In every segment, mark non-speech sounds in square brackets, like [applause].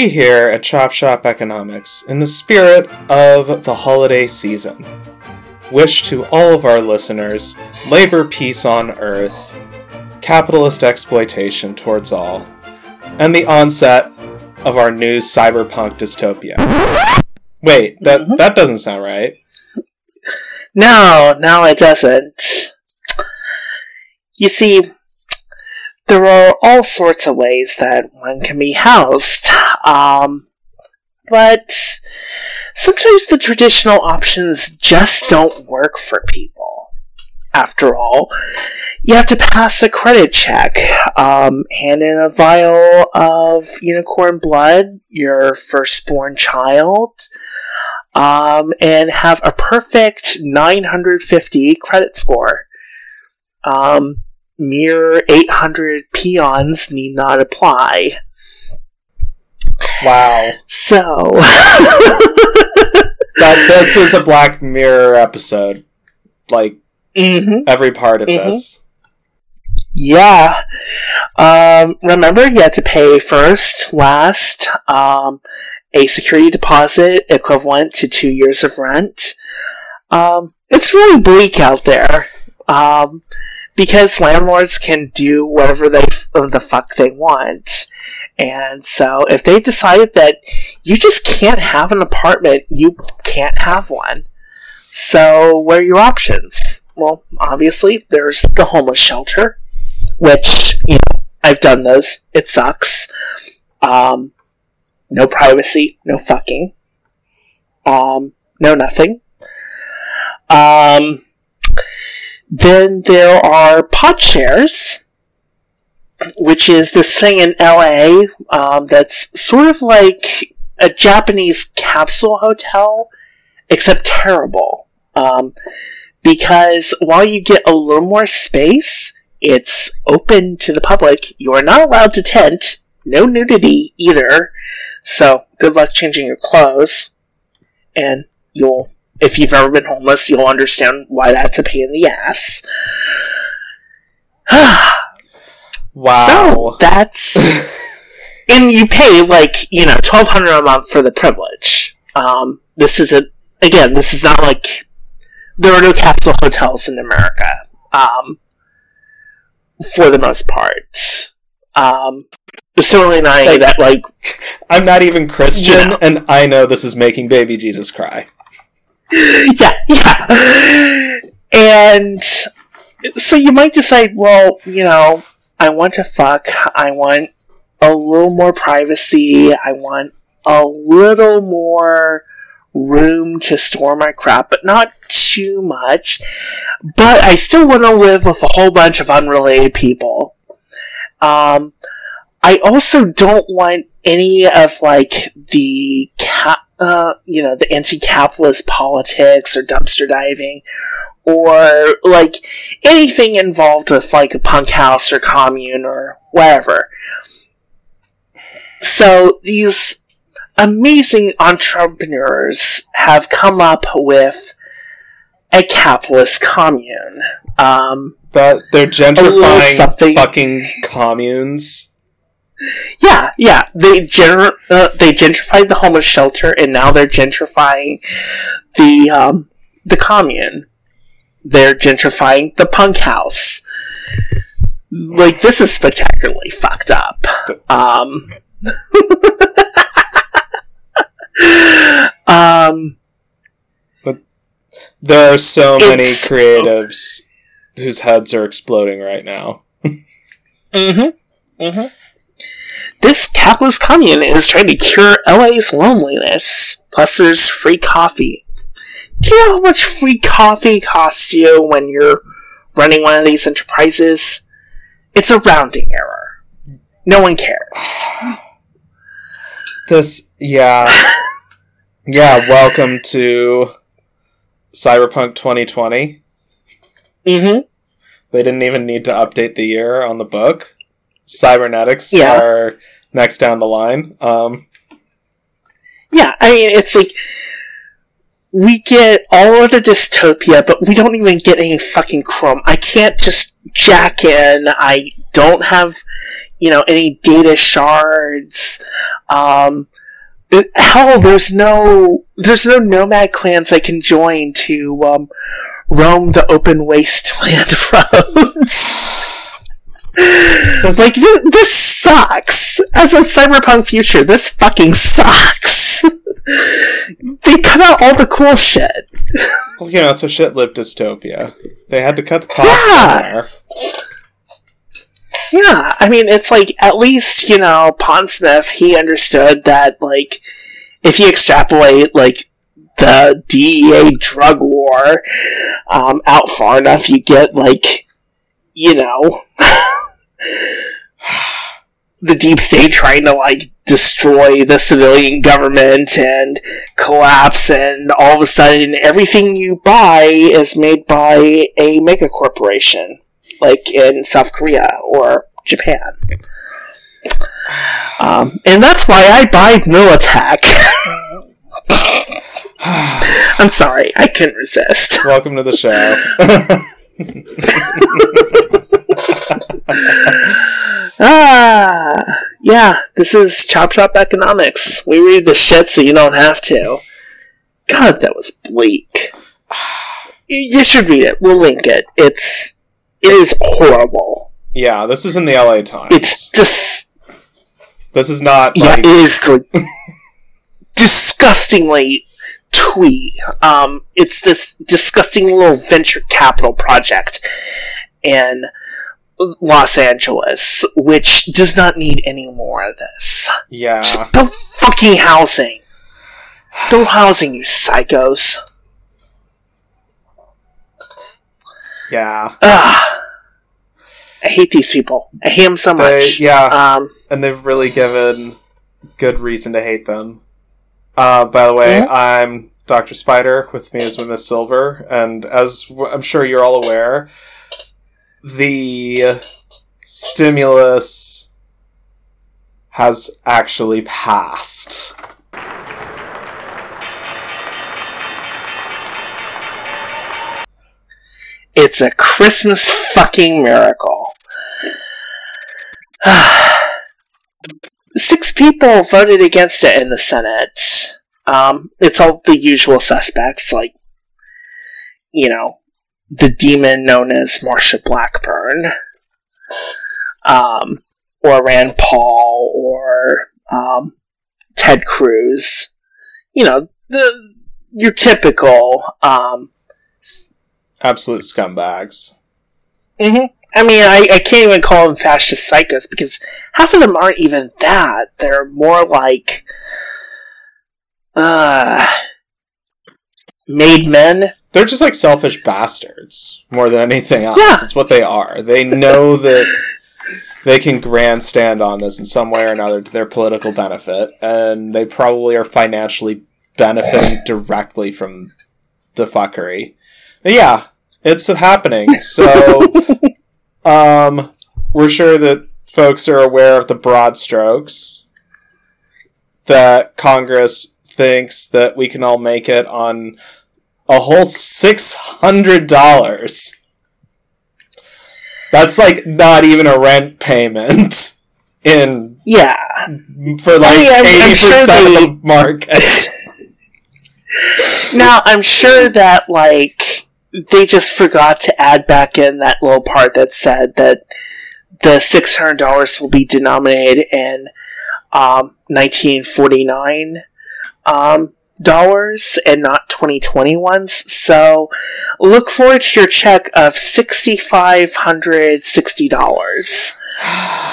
We here at Chop Shop Economics, in the spirit of the holiday season, wish to all of our listeners labor peace on earth, capitalist exploitation towards all, and the onset of our new cyberpunk dystopia. Wait, that Mhm. that doesn't sound right. No, no, it doesn't. You see, there are all sorts of ways that one can be housed, um, but sometimes the traditional options just don't work for people. After all, you have to pass a credit check, um, hand in a vial of unicorn blood, your firstborn child, um, and have a perfect 950 credit score. Um, mere 800 peons need not apply. Wow. So, [laughs] That this is a Black Mirror episode. Like Mhm. every part of Mhm. this. yeah. Um, remember, you had to pay first, last, um, a security deposit equivalent to two years of rent. Um, it's really bleak out there. Um, because landlords can do whatever they the fuck they want. And so if they decide that you just can't have an apartment, you can't have one. So what are your options? Well, obviously there's the homeless shelter, which, you know, I've done those. It sucks. Um, no privacy, no fucking. Um, no nothing. Um, then there are pod shares, which is this thing in LA um, that's sort of like a Japanese capsule hotel, except terrible. Um, because while you get a little more space, it's open to the public. You are not allowed to tent. No nudity either. So good luck changing your clothes. And you'll, if you've ever been homeless, you'll understand why that's a pain in the ass. [sighs] Wow. So that's [laughs] and you pay like you know twelve hundred a month for the privilege. Um, this isn't. again, this is not like there are no capsule hotels in America. Um, for the most part, um, certainly not any that like [laughs] I'm not even Christian, You know. and I know this is making baby Jesus cry. [laughs] yeah, yeah. And so you might decide, well, you know, I want to fuck. I want a little more privacy. I want a little more room to store my crap, but not too much. But I still want to live with a whole bunch of unrelated people. Um, I also don't want any of like the cap, uh, you know, the anti-capitalist politics or dumpster diving, or like anything involved with like a punk house or commune or whatever. So these amazing entrepreneurs have come up with a capitalist commune. Um, That they're gentrifying fucking communes. Yeah, yeah. They gener- uh, they gentrified the homeless shelter, and now they're gentrifying the um, the commune. They're gentrifying the punk house. Like this is spectacularly fucked up. Um, [laughs] um, There are so many creatives whose heads are exploding right now. Mm-hmm. Mm-hmm. This capitalist commune is trying to cure LA's loneliness. Plus, there's free coffee. Do you know how much free coffee costs you when you're running one of these enterprises? It's a rounding error. No one cares. This, yeah, [laughs] yeah. Welcome to Cyberpunk 2020. Mm-hmm. They didn't even need to update the year on the book. Cybernetics Yeah. are next down the line. Um, Yeah, I mean, it's like we get all of the dystopia, but we don't even get any fucking Chrome. I can't just jack in. I don't have you know any data shards. Um, it- hell, there's no there's no nomad clans I can join to um, roam the open wasteland [laughs] roads. This- like this, this sucks. As a cyberpunk future, this fucking sucks. [laughs] they cut out all the cool shit. Well, you know, it's a shit-lived dystopia. They had to cut the costs Yeah. somewhere. Yeah, I mean, it's like at least you know Pondsmith. He understood that like if you extrapolate like the DEA drug war um, out far enough, you get like you know [laughs] [sighs] the deep state trying to like destroy the civilian government and collapse, and all of a sudden everything you buy is made by a mega corporation like in South Korea or Japan. [sighs] Um, and that's why I buy Militech. [laughs] I'm sorry, I couldn't resist. Welcome to the show. [laughs] [laughs] [laughs] Ah, yeah, this is Chop Chop Economics. We read the shit so you don't have to. God, that was bleak. [sighs] You should read it. We'll link it. It's it is horrible. yeah, this is in the LA Times. It's just this is not Yeah, it is like [laughs] disgustingly twee. Um, it's this disgusting little venture capital project in Los Angeles, which does not need any more of this. yeah. Just fucking housing. Build housing, you psychos. Yeah. Ugh. I hate these people. I hate them so They, much. yeah, Um, and they've really given good reason to hate them. Uh, by the way, Mhm. I'm Dr. Spider. With me is Miss Silver, and as I'm sure you're all aware, the stimulus has actually passed. It's a Christmas fucking miracle. [sighs] Six people voted against it in the Senate. Um, it's all the usual suspects, like, you know, the demon known as Marsha Blackburn, um, or Rand Paul, or um, Ted Cruz. You know, the your typical um, Absolute scumbags. hmm I mean, I, I can't even call them fascist psychos because half of them aren't even that. They're more like, uh, made men. They're just like selfish bastards more than anything else. Yeah. It's what they are. They know [laughs] that they can grandstand on this in some way or another to their political benefit, and they probably are financially benefiting [laughs] directly from the fuckery. But yeah, it's happening. So, [laughs] um, we're sure that folks are aware of the broad strokes that Congress thinks that we can all make it on a whole six hundred dollars. That's like not even a rent payment in Yeah. for like mean, I'm- I'm eighty sure percent they- of the market. [laughs] [laughs] Now, I'm sure that, like, they just forgot to add back in that little part that said that the $600 will be denominated in um, 1949 um, dollars and not 2020 ones. So look forward to your check of $6,560. [sighs]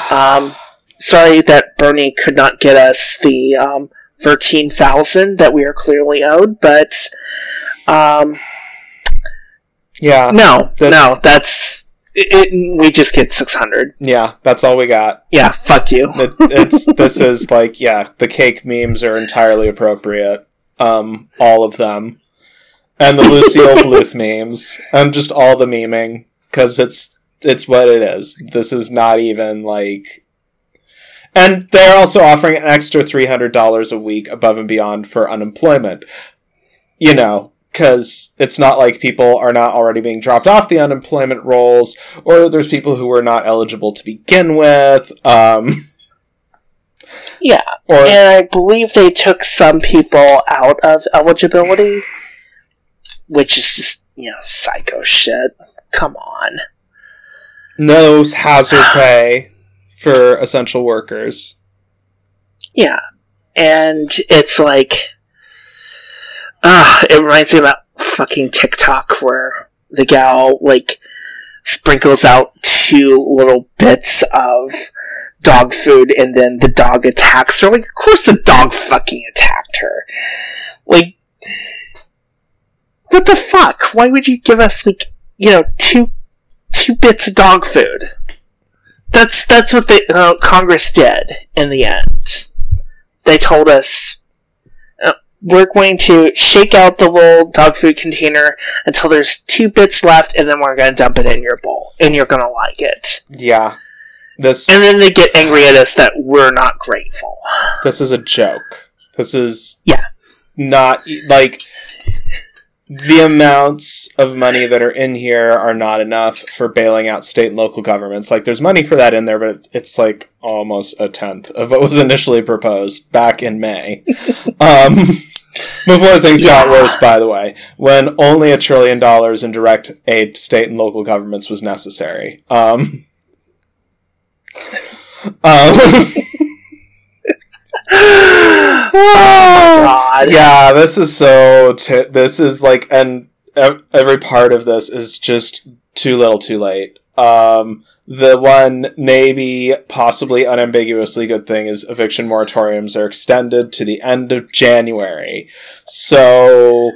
Um, sorry that Bernie could not get us the um, 13,000 that we are clearly owed, but um, yeah, no, That- no, that's it, it, we just get 600. yeah, that's all we got. Yeah, fuck you. It, it's this is like yeah, the cake memes are entirely appropriate. Um, all of them, and the Lucille [laughs] Bluth memes, and just all the memeing because it's it's what it is. This is not even like, and they're also offering an extra three hundred dollars a week above and beyond for unemployment. You know, because it's not like people are not already being dropped off the unemployment rolls, or there's people who were not eligible to begin with. Um, [laughs] yeah, or and I believe they took some people out of eligibility, which is just you know psycho shit. Come on. no hazard [sighs] pay for essential workers. Yeah. And it's like, ah, it reminds me about fucking TikTok where the gal, like, sprinkles out two little bits of dog food and then the dog attacks her. Like, of course the dog fucking attacked her. Like, what the fuck? Why would you give us, like, you know, two, two bits of dog food? That's, that's what the uh, Congress did in the end they told us uh, we're going to shake out the little dog food container until there's two bits left, and then we're going to dump it in your bowl, and you're going to like it. Yeah, this And then they get angry at us that we're not grateful. this is a joke. This is Yeah. not like the amounts of money that are in here are not enough for bailing out state and local governments. Like, there's money for that in there, but it's like almost a tenth of what was [laughs] initially proposed back in May. [laughs] um, before things got worse, by the way, when only a trillion dollars in direct aid to state and local governments was necessary. Um, um, [laughs] oh my god. yeah, this is so. T- this is like, and ev- every part of this is just too little, too late. Um, the one maybe possibly unambiguously good thing is eviction moratoriums are extended to the end of January, so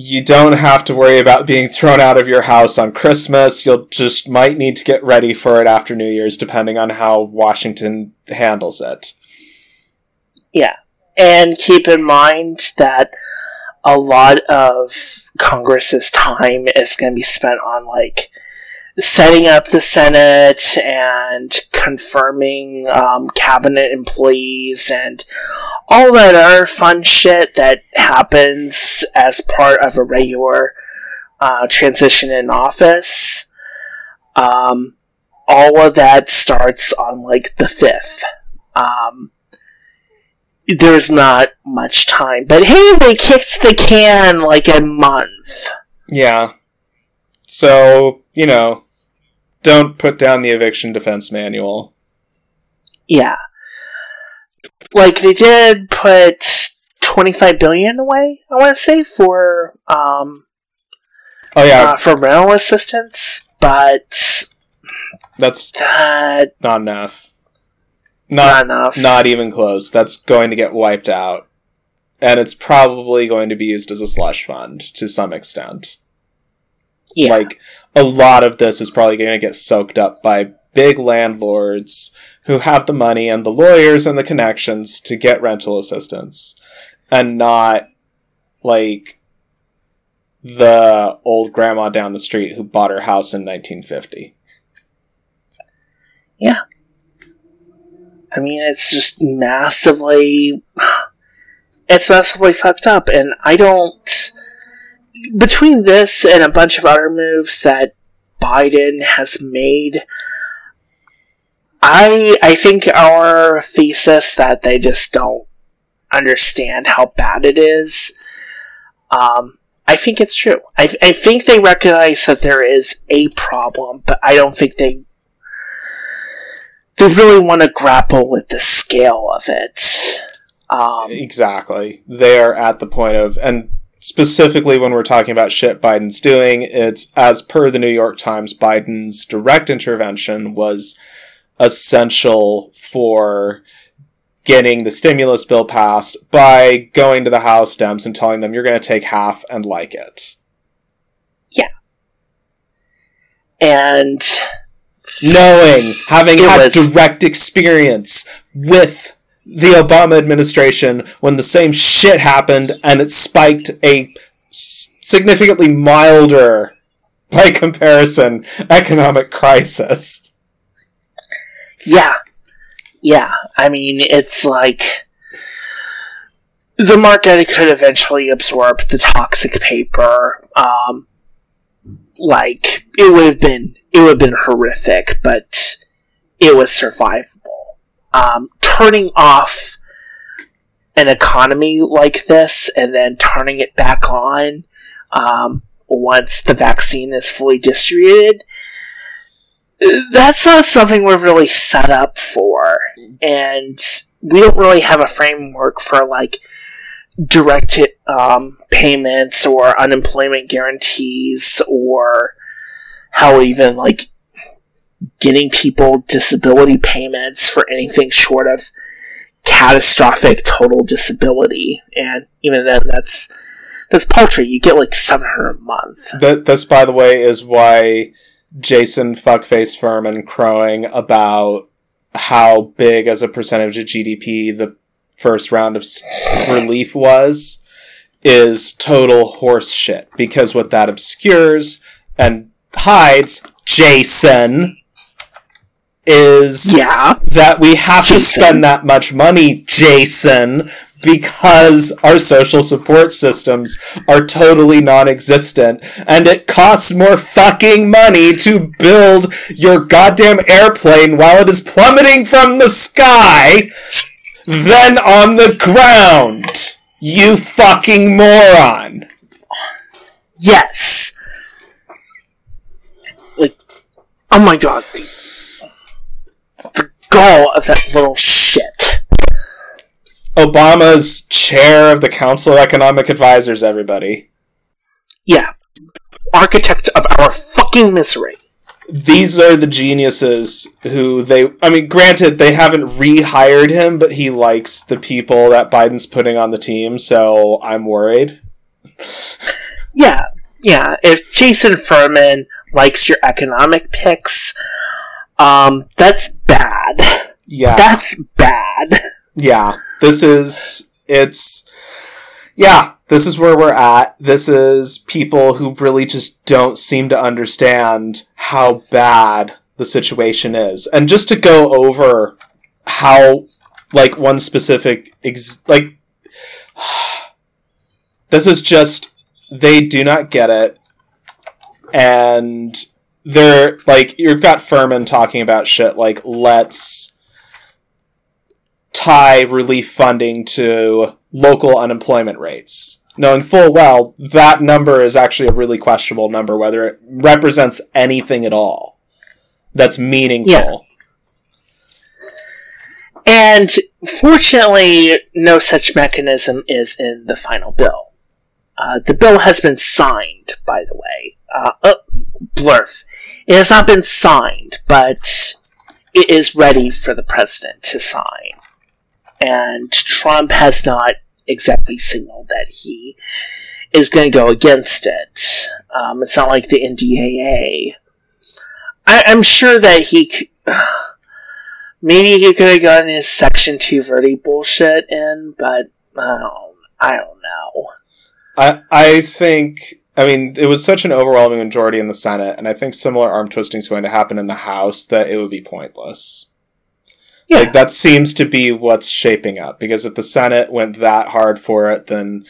you don't have to worry about being thrown out of your house on Christmas. You'll just might need to get ready for it after New Year's, depending on how Washington handles it. Yeah. And keep in mind that a lot of Congress's time is going to be spent on like setting up the Senate and confirming um, cabinet employees and all that other fun shit that happens as part of a regular uh, transition in office. Um, all of that starts on like the fifth. Um, there's not much time. But hey, they kicked the can like a month. Yeah. So, you know, don't put down the eviction defense manual. Yeah. Like they did put 25 billion away, I want to say for um Oh yeah, uh, for rental assistance, but that's that not enough. not Not enough. not even close. That's going to get wiped out. And it's probably going to be used as a slush fund to some extent. yeah. Like a lot of this is probably going to get soaked up by big landlords who have the money and the lawyers and the connections to get rental assistance and not like the old grandma down the street who bought her house in 1950. Yeah. I mean, it's just massively. It's massively fucked up, and I don't. Between this and a bunch of other moves that Biden has made, I I think our thesis that they just don't understand how bad it is. Um, I think it's true. I, I think they recognize that there is a problem, but I don't think they they really want to grapple with the scale of it. Um, Exactly. They are at the point of, and specifically when we're talking about shit Biden's doing, it's as per the New York Times, Biden's direct intervention was essential for getting the stimulus bill passed by going to the House Dems and telling them you're going to take half and like it. Yeah. And Knowing, having had was- direct experience with the Obama administration when the same shit happened and it spiked a significantly milder, by comparison, economic crisis. yeah, yeah. I mean, it's like the market could eventually absorb the toxic paper. Um, like it would have been, it would have been horrific, but it was survivable. Um, turning off an economy like this and then turning it back on um, once the vaccine is fully distributed, that's not something we're really set up for. And we don't really have a framework for like direct um, payments or unemployment guarantees or how even like getting people disability payments for anything short of catastrophic total disability. And even then that's that's paltry. You get like 700 a month. That this, by the way, is why Jason fuckface Furman crowing about how big as a percentage of GDP the first round of relief was is total horse shit. Because what that obscures and hides Jason is yeah that we have to spend that much money, Jason, because our social support systems are totally non existent and it costs more fucking money to build your goddamn airplane while it is plummeting from the sky than on the ground. You fucking moron. yes like oh my god the gall of that little shit Obama's chair of the Council of Economic Advisors, everybody. yeah architect of our fucking misery these are the geniuses who they I mean granted they haven't rehired him but he likes the people that Biden's putting on the team so I'm worried. [laughs] Yeah, yeah. If Jason Furman likes your economic picks, um, that's. Yeah. That's bad. [laughs] yeah. This is it's yeah, this is where we're at. This is people who really just don't seem to understand how bad the situation is. And just to go over how like one specific ex- like [sighs] this is just they do not get it and they're like you've got Furman talking about shit like let's tie relief funding to local unemployment rates knowing full well that number is actually a really questionable number whether it represents anything at all that's meaningful Yeah. And fortunately, no such mechanism is in the final bill. Uh, the bill has been signed, by the way. Uh, uh, blurf. It has not been signed, but it is ready for the president to sign. And Trump has not exactly signaled that he is going to go against it. Um, it's not like the NDAA. I, I'm sure that he. [sighs] Maybe he could have gotten his Section 230 bullshit in, but I don't, I don't know. I I think I mean it was such an overwhelming majority in the Senate, and I think similar arm twisting is going to happen in the House that it would be pointless. Yeah. Like that seems to be what's shaping up because if the Senate went that hard for it, then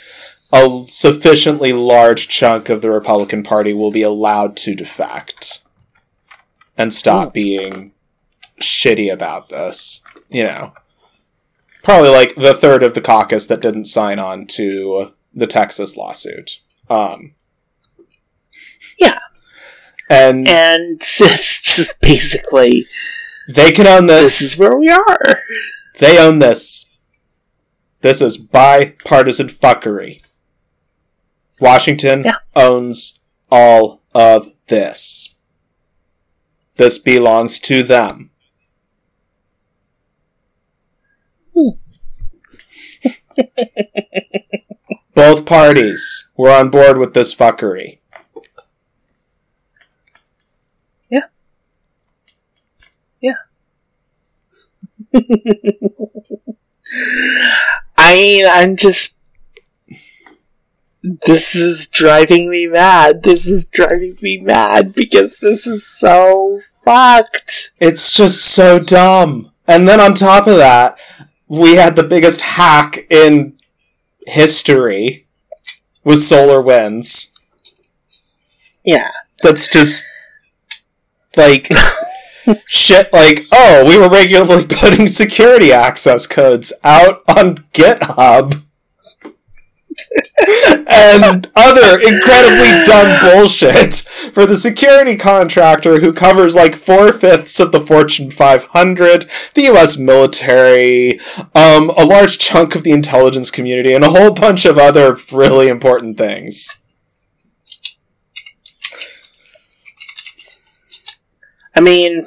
a sufficiently large chunk of the Republican Party will be allowed to defect and stop Ooh. being shitty about this. You know, probably like the third of the caucus that didn't sign on to the Texas lawsuit. Um, Yeah. and And [laughs] it's just basically, they can own this this. is where we are. They own this. This is bipartisan fuckery. Washington Yeah. owns all of this. This belongs to them. Hmm. [laughs] Both parties were on board with this fuckery. I mean, I'm just. This is driving me mad. This is driving me mad because this is so fucked. It's just so dumb. And then on top of that, we had the biggest hack in history with SolarWinds. Yeah. That's just like [laughs] shit like, oh, we were regularly [laughs] putting security access codes out on GitHub. and other incredibly dumb bullshit for the security contractor who covers like four fifths of the Fortune 500, the US military, um, a large chunk of the intelligence community, and a whole bunch of other really important things. I mean,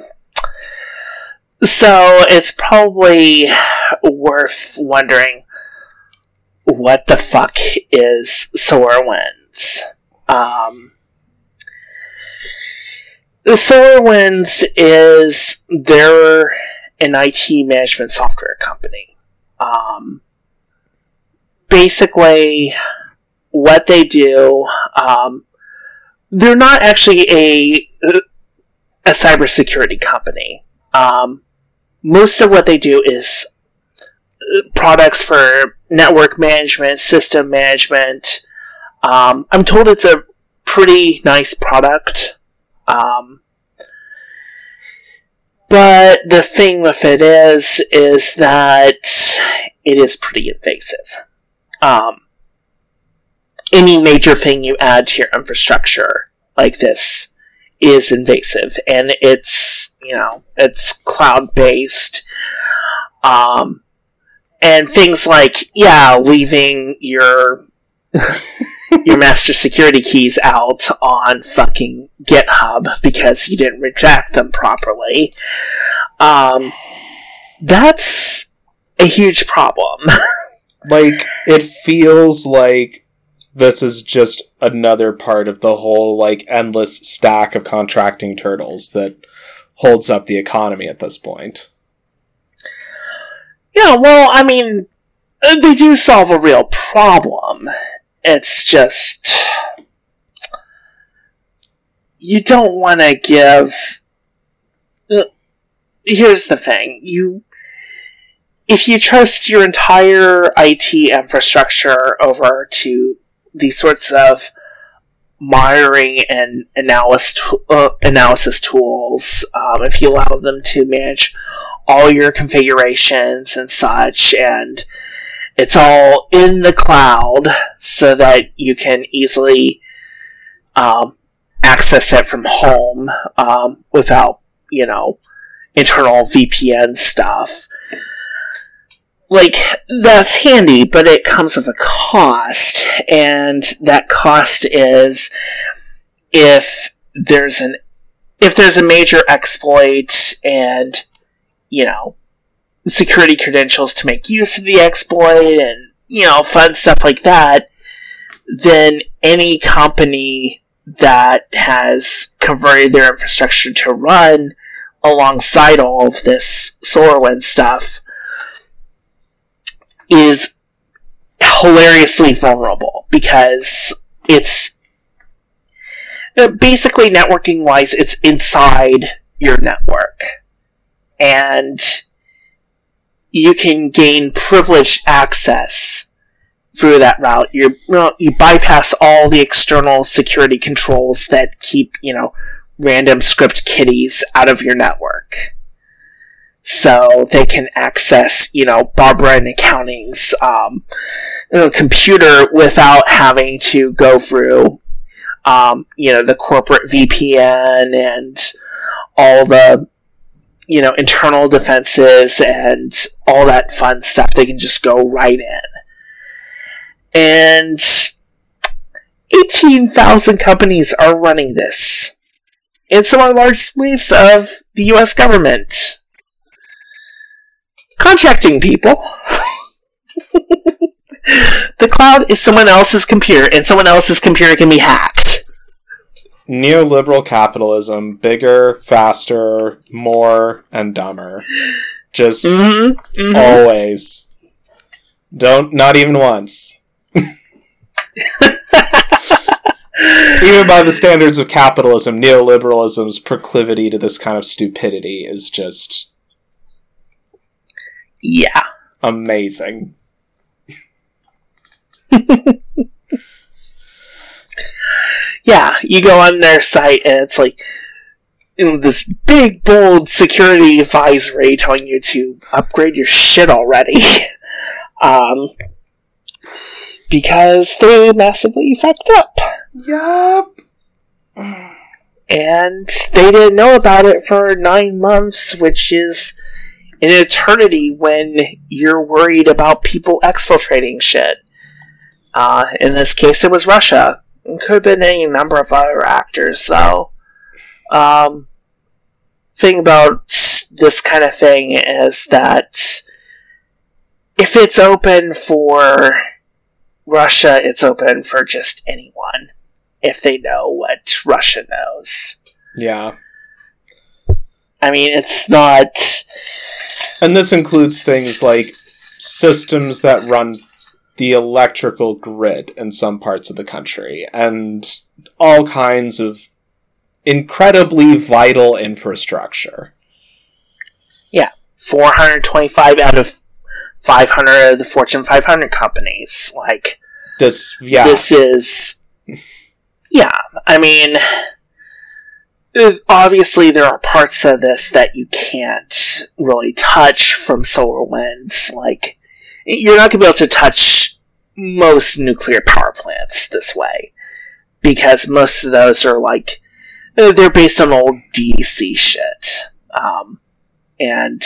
so it's probably worth wondering what the fuck is SolarWinds? Um, is they're an IT management software company. Um, basically, what they do, um, they're not actually a a cybersecurity company. Um, most of what they do is products for network management, system management. Um, I'm told it's a pretty nice product. Um, but the thing with it is, is that it is pretty invasive. Um, any major thing you add to your infrastructure like this is invasive, and it's you know it's cloud based. Um, and things like yeah, leaving your [laughs] your master security keys out on fucking GitHub because you didn't reject them properly. Um, that's a huge problem. [laughs] like it feels like this is just another part of the whole like endless stack of contracting turtles that holds up the economy at this point. Yeah, well, I mean, uh, they do solve a real problem. It's just. You don't want to give. Uh, here's the thing. You. If you trust your entire IT infrastructure over to these sorts of monitoring and analysis, uh, analysis tools, um, if you allow them to manage all your configurations and such, and it's all in the cloud so that you can easily um, access it from home um, without, you know, internal VPN stuff. Like, that's handy, but it comes with a cost, and that cost is if there's an if there's a major exploit and you know, security credentials to make use of the exploit and, you know, fun stuff like that, then any company that has converted their infrastructure to run alongside all of this SolarWinds stuff is hilariously vulnerable because it's uh, basically networking wise, it's inside your network and you can gain privileged access through that route. You you bypass all the external security controls that keep you know random script kiddies out of your network. So they can access, you know, Barbara and accounting's um, you know, computer without having to go through, um, you know, the corporate VPN and all the you know, internal defenses and all that fun stuff. They can just go right in. And 18,000 companies are running this. And some are large sweeps of the US government. Contracting people. the cloud is someone else's computer, and someone else's computer can be hacked neoliberal capitalism bigger, faster, more, and dumber. Just mm-hmm, mm-hmm. always. Don't, not even once. [laughs] even by the standards of capitalism, neoliberalism's proclivity to this kind of stupidity is just. Yeah. Amazing. [laughs] yeah, you go on their site and it's like you know, this big bold security advisory telling you to upgrade your shit already. [laughs] um, because they massively fucked up. Yup. And they didn't know about it for nine months, which is an eternity when you're worried about people exfiltrating shit. Uh, in this case, it was Russia. It could have been any number of other actors, though. Um, thing about this kind of thing is that if it's open for Russia, it's open for just anyone if they know what Russia knows. Yeah. I mean, it's not. And this includes things like systems that run the electrical grid in some parts of the country and all kinds of incredibly vital infrastructure. Yeah, 425 out of 500 of the Fortune 500 companies. Like, This, yeah. this is. Yeah, I mean. Obviously, there are parts of this that you can't really touch from SolarWinds. Like, you're not going to be able to touch most nuclear power plants this way. Because most of those are like. uh, They're based on old DC shit. Um, and.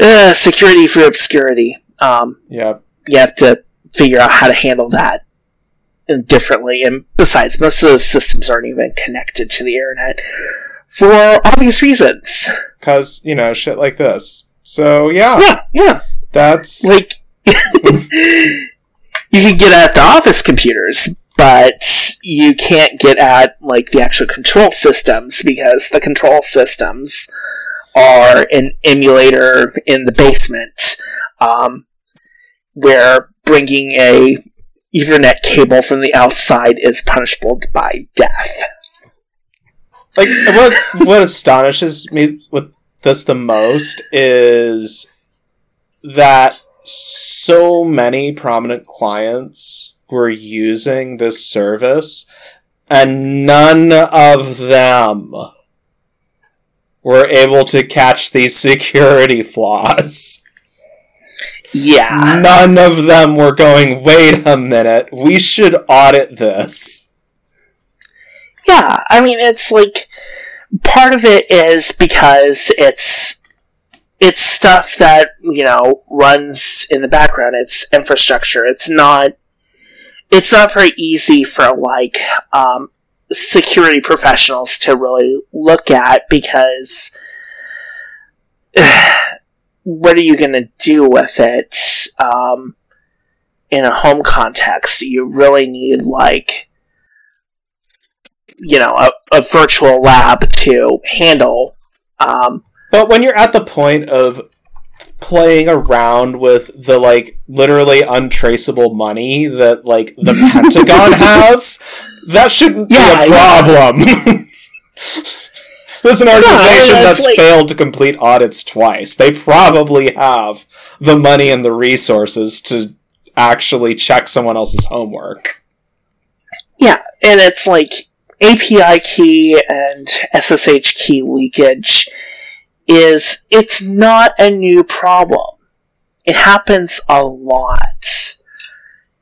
Uh, security for obscurity. Um, yeah. you have to figure out how to handle that differently. And besides, most of those systems aren't even connected to the internet for obvious reasons. Because, you know, shit like this. So, yeah. Yeah, yeah. That's. Like, [laughs] you can get at the office computers, but you can't get at, like, the actual control systems because the control systems are an emulator in the basement, um, where bringing a Ethernet cable from the outside is punishable by death. like what what astonishes me with this the most is that so many prominent clients were using this service and none of them were able to catch these [laughs] security flaws. Yeah. None of them were going, wait a minute, we should audit this. Yeah, I mean it's like part of it is because it's it's stuff that, you know, runs in the background. It's infrastructure. It's not it's not very easy for like um, security professionals to really look at because [sighs] what are you going to do with it um, in a home context? You really need like you know a, a virtual lab to handle. Um, But when you're at the point of playing around with the like literally untraceable money that like the [laughs] Pentagon has, that shouldn't Yeah, be a problem. [laughs] There's an organization that's like- failed to complete audits twice. They probably have the money and the resources to actually check someone else's homework. yeah, and it's like API key and SSH key leakage is it's not a new problem. It happens a lot.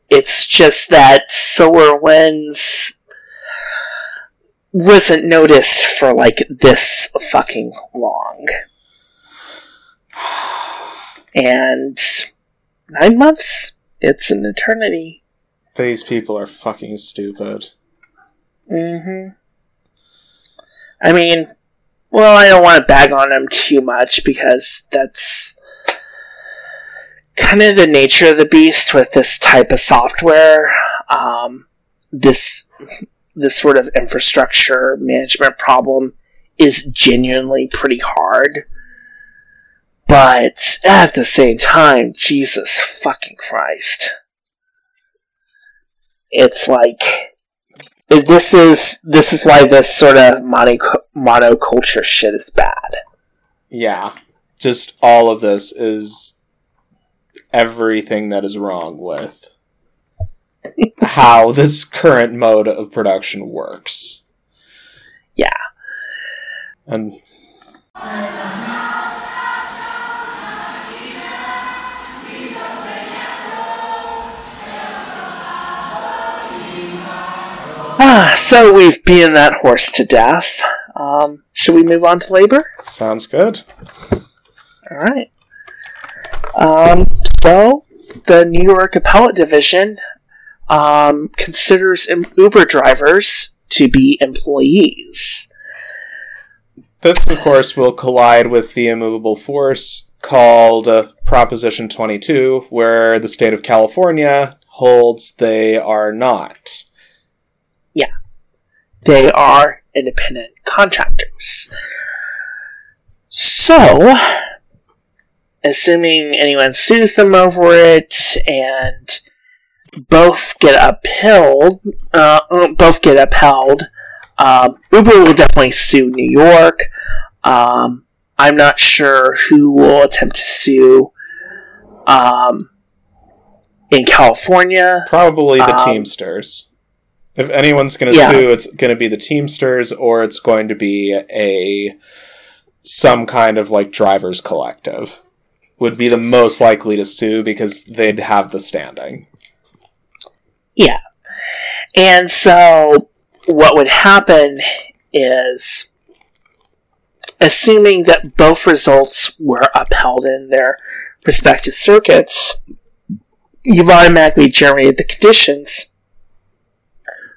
It's just that SolarWinds wasn't noticed for like this fucking long. And nine months? It's an eternity. These people are fucking stupid. Mm hmm. I mean, well, I don't want to bag on them too much because that's kind of the nature of the beast with this type of software. Um, this this sort of infrastructure management problem is genuinely pretty hard. But at the same time, Jesus fucking Christ. It's like this is this is why this sort of mono monoculture shit is bad. Yeah. Just all of this is everything that is wrong with how this current mode of production works. Yeah. And Ah, so we've beaten that horse to death. Um, should we move on to labor? sounds good. All right. Um, so the New York Appellate Division um, considers em- Uber drivers to be employees. This, of course, will collide with the immovable force called uh, Proposition 22, where the state of California holds they are not. Yeah. They are independent contractors. So, assuming anyone sues them over it and both get upheld, uh, uh, both get upheld, um, Uber will definitely sue New York. Um, I'm not sure who will attempt to sue um, in California. Probably the Um, Teamsters. If anyone's going to Yeah. sue, it's going to be the Teamsters, or it's going to be a some kind of like drivers collective. Would be the most likely to sue because they'd have the standing. And so, what would happen is, assuming that both results were upheld in their respective circuits, you've automatically generated the conditions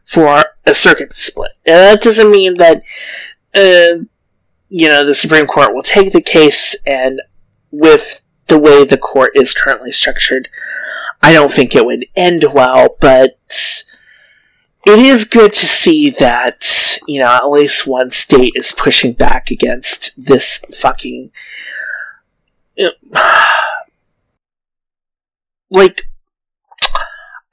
for a circuit split. And that doesn't mean that, uh, you know, the Supreme Court will take the case and with the way the court is currently structured, I don't think it would end well, but it is good to see that you know at least one state is pushing back against this fucking [sighs] like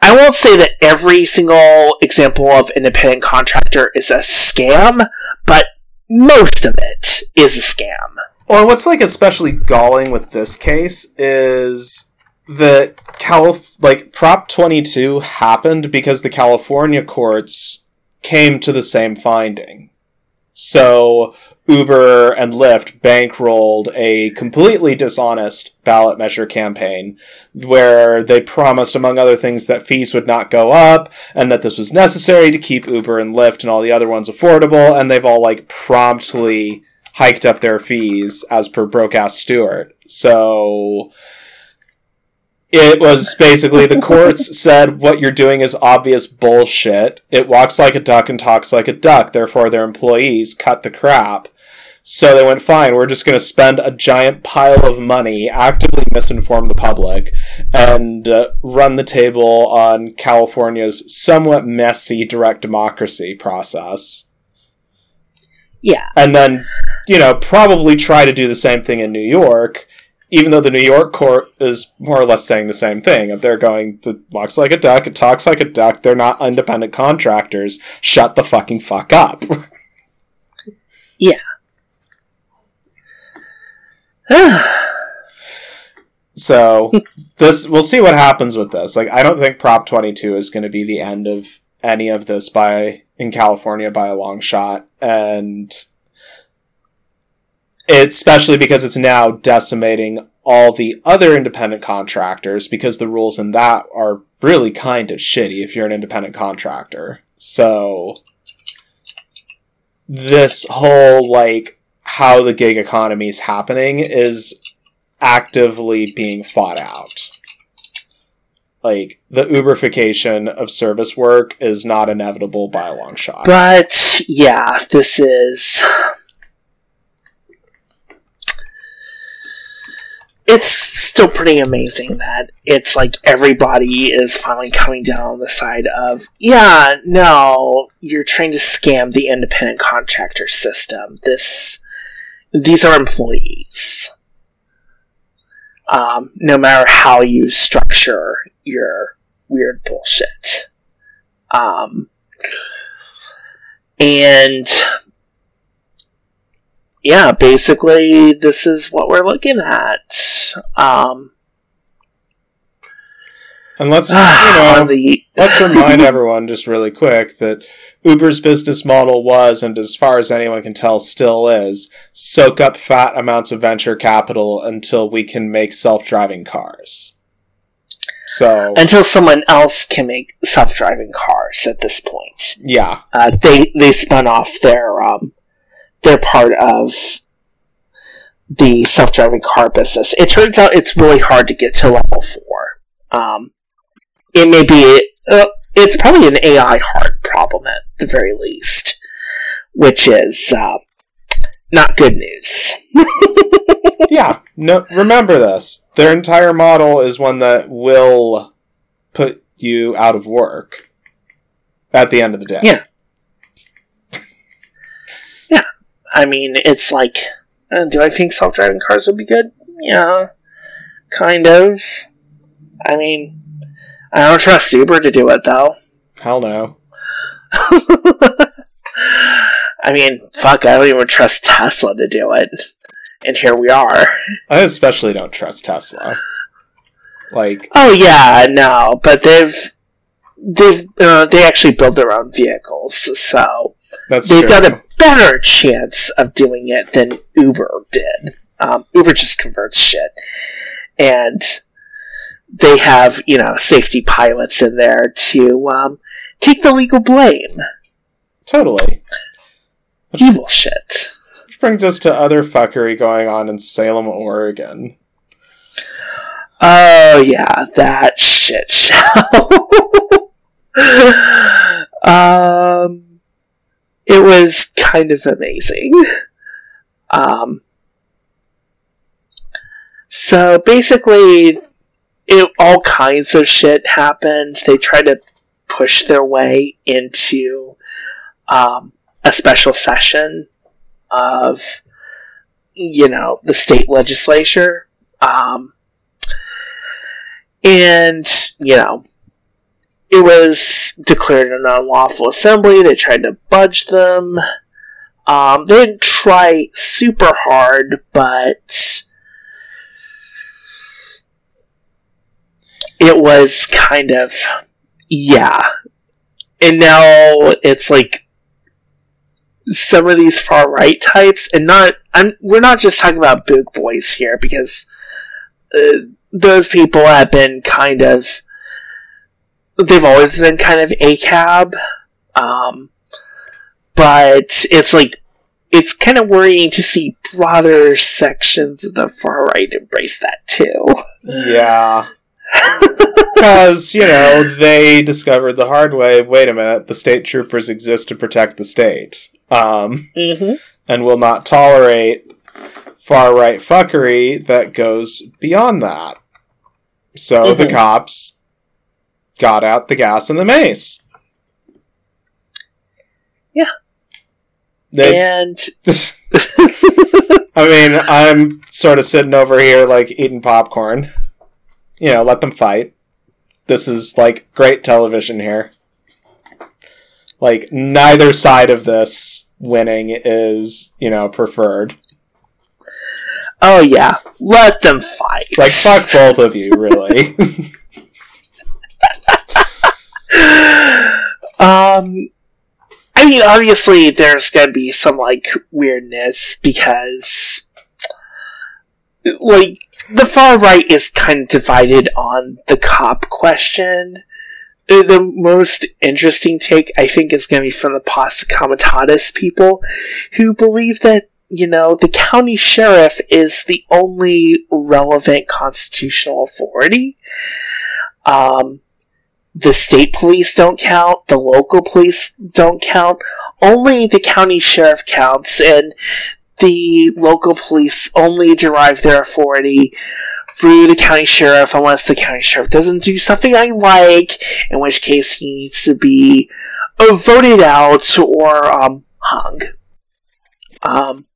I won't say that every single example of independent contractor is a scam, but most of it is a scam. Or what's like especially galling with this case is that Calif- like Prop 22 happened because the California courts came to the same finding. So Uber and Lyft bankrolled a completely dishonest ballot measure campaign where they promised, among other things, that fees would not go up and that this was necessary to keep Uber and Lyft and all the other ones affordable, and they've all like promptly hiked up their fees as per Brokass Stewart. So it was basically the courts said what you're doing is obvious bullshit. It walks like a duck and talks like a duck, therefore their employees cut the crap. So they went, fine, we're just going to spend a giant pile of money, actively misinform the public, and uh, run the table on California's somewhat messy direct democracy process. Yeah. And then, you know, probably try to do the same thing in New York, even though the New York court is more or less saying the same thing. If they're going, it walks like a duck, it talks like a duck, they're not independent contractors, shut the fucking fuck up. [laughs] Yeah. [sighs] so this we'll see what happens with this. Like I don't think Prop 22 is going to be the end of any of this by in California by a long shot and especially because it's now decimating all the other independent contractors because the rules in that are really kind of shitty if you're an independent contractor. So this whole like how the gig economy is happening is actively being fought out. Like the Uberification of service work is not inevitable by a long shot. But yeah, this is it's still pretty amazing that it's like everybody is finally coming down on the side of yeah, no, you're trying to scam the independent contractor system. This these are employees. Um, no matter how you structure your weird bullshit. Um, and yeah, basically, this is what we're looking at. Um, And let's [sighs] you know the let's remind everyone just really quick that Uber's business model was, and as far as anyone can tell, still is, soak up fat amounts of venture capital until we can make self-driving cars. So until someone else can make self-driving cars at this point. yeah, Uh, they they spun off their um, their part of the self-driving car business. It turns out it's really hard to get to level four. Um, it may be uh, it's probably an AI hard problem at the very least, which is uh, not good news. [laughs] yeah. No, remember this. Their entire model is one that will put you out of work at the end of the day. Yeah. I mean, it's like, uh, do I think self-driving cars would be good? Yeah, kind of. I mean, I don't trust Uber to do it though. Hell no. [laughs] I mean, fuck, I don't even trust Tesla to do it. And here we are. I especially don't trust Tesla. Like, Oh yeah, no, but they've they've uh, they actually build their own vehicles, so that's they've true. got a better chance of doing it than Uber did. Um, Uber just converts shit, and they have you know safety pilots in there to um, take the legal blame. Totally. Evil shit. Which brings us to other fuckery going on in Salem, Oregon. Oh yeah, that shit show. [laughs] um, it was kind of amazing. Um, so basically, it, all kinds of shit happened. They tried to push their way into um, a special session of, you know, the state legislature. Um, and you know it was declared an unlawful assembly. They tried to budge them. Um, they didn't try super hard but it was kind of yeah. And now it's like some of these far right types and not I'm, we're not just talking about big boys here because uh, those people have been kind of they've always been kind of a cab um, but it's like it's kind of worrying to see broader sections of the far right embrace that too Yeah. [laughs] Because, you know, they discovered the hard way wait a minute, the state troopers exist to protect the state. Um, mm-hmm. and will not tolerate far right fuckery that goes beyond that. So the Mhm. cops got out the gas and the mace. Yeah. They, and [laughs] I mean, I'm sort of sitting over here like eating popcorn. You know, let them fight. This is like great television here. Like neither side of this winning is, you know, preferred. oh yeah let them fight It's like fuck both of you, really. [laughs] [laughs] um i mean obviously there's gonna be some like weirdness because like the far right is kind of divided on the cop question. The most interesting take i think is going to be from the posse comitatus people who believe that you know the county sheriff is the only relevant constitutional authority. Um, the state police don't count, the local police don't count, only the county sheriff counts, and the local police only derive their authority through the county sheriff unless the county sheriff doesn't do something I like, in which case he needs to be voted out or um, hung. Um,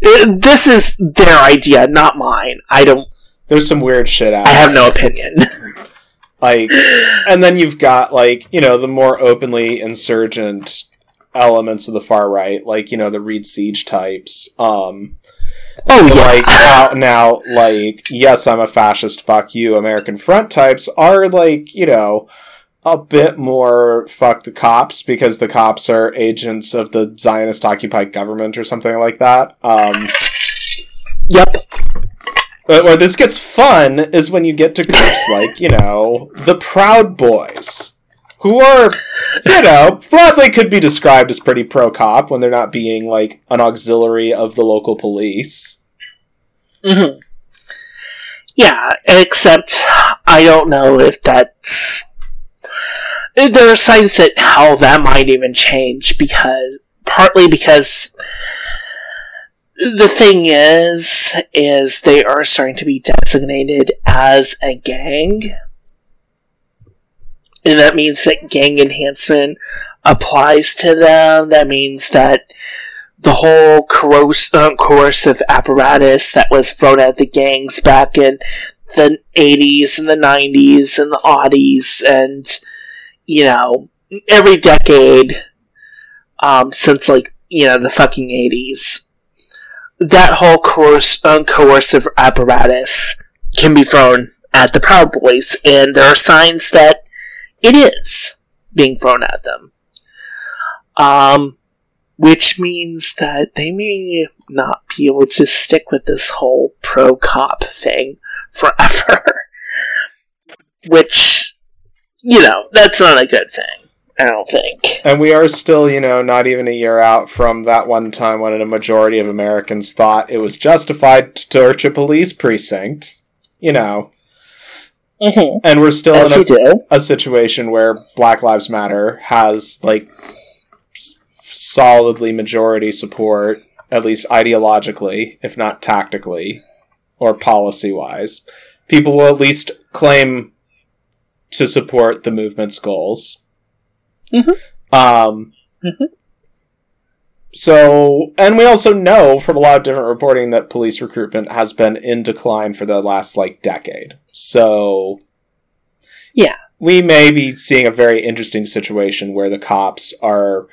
it- this is their idea, not mine. I don't. There's some weird shit out. I have no opinion. [laughs] like and then you've got like you know the more openly insurgent elements of the far right like you know the read Siege types um Oh yeah. like now, now like yes i'm a fascist fuck you american front types are like you know a bit more fuck the cops because the cops are agents of the zionist occupied government or something like that um Yep. But where this gets fun is when you get to groups [laughs] like you know the proud boys who are you know broadly could be described as pretty pro cop when they're not being like an auxiliary of the local police hmm Yeah, except I don't know if that's. There are signs that how that might even change because partly because the thing is is they are starting to be designated as a gang. And that means that gang enhancement applies to them. That means that the whole coerc- uh, coercive apparatus that was thrown at the gangs back in the 80s and the 90s and the oddies and you know every decade um, since like you know the fucking 80s that whole uh, coercive apparatus can be thrown at the proud boys and there are signs that it is being thrown at them um which means that they may not be able to stick with this whole pro cop thing forever. [laughs] which, you know, that's not a good thing, I don't think. And we are still, you know, not even a year out from that one time when a majority of Americans thought it was justified to torch a police precinct. You know. Mm-hmm. And we're still As in a, a situation where Black Lives Matter has, like, solidly majority support, at least ideologically, if not tactically or policy wise. People will at least claim to support the movement's goals. Mhm. Um, Mhm. so, and we also know from a lot of different reporting that police recruitment has been in decline for the last like decade. So, Yeah. we may be seeing a very interesting situation where the cops are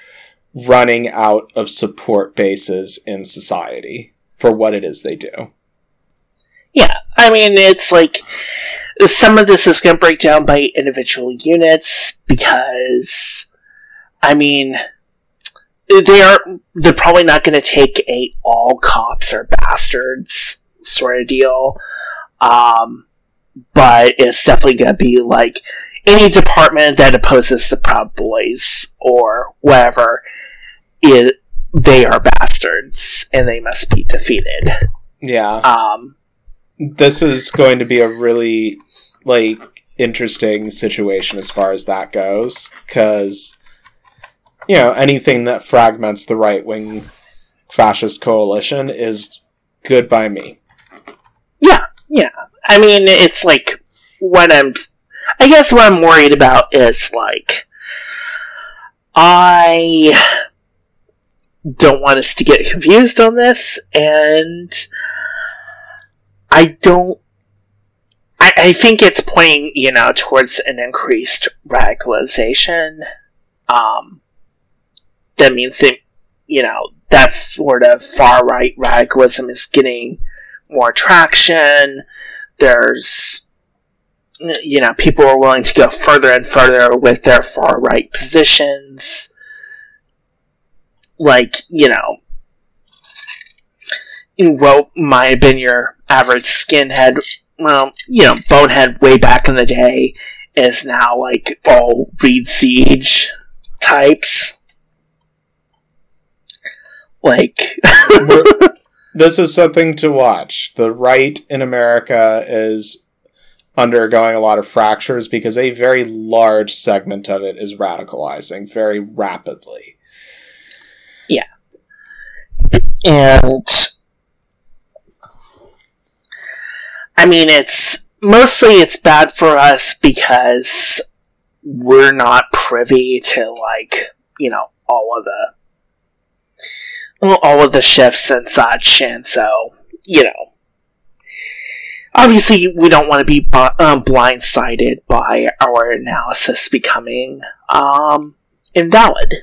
running out of support bases in society for what it is they do. Yeah, I mean, it's like some of this is going to break down by individual units because, I mean, they are they're probably not going to take a all cops are bastards sort of deal, um, but it's definitely going to be like any department that opposes the Proud Boys or whatever. It, they are bastards and they must be defeated. Yeah. Um, this is going to be a really like interesting situation as far as that goes because you know anything that fragments the right wing fascist coalition is good by me Yeah, yeah. I mean, it's like what I'm. I guess what I'm worried about is like I don't want us to get confused on this, and I don't. I, I think it's pointing, you know, towards an increased radicalization. Um, that means that, you know, that sort of far right radicalism is getting more traction. There's, you know, people are willing to go further and further with their far right positions. Like, you know, what might have been your average skinhead, well, you know, bonehead way back in the day is now like all Read Siege types. Like, [laughs] this is something to watch the right in america is undergoing a lot of fractures because a very large segment of it is radicalizing very rapidly Yeah. and I mean it's mostly it's bad for us because we're not privy to like you know all of the well, all of the shifts and such and so you know obviously we don't want to be bu- um, blindsided by our analysis becoming um invalid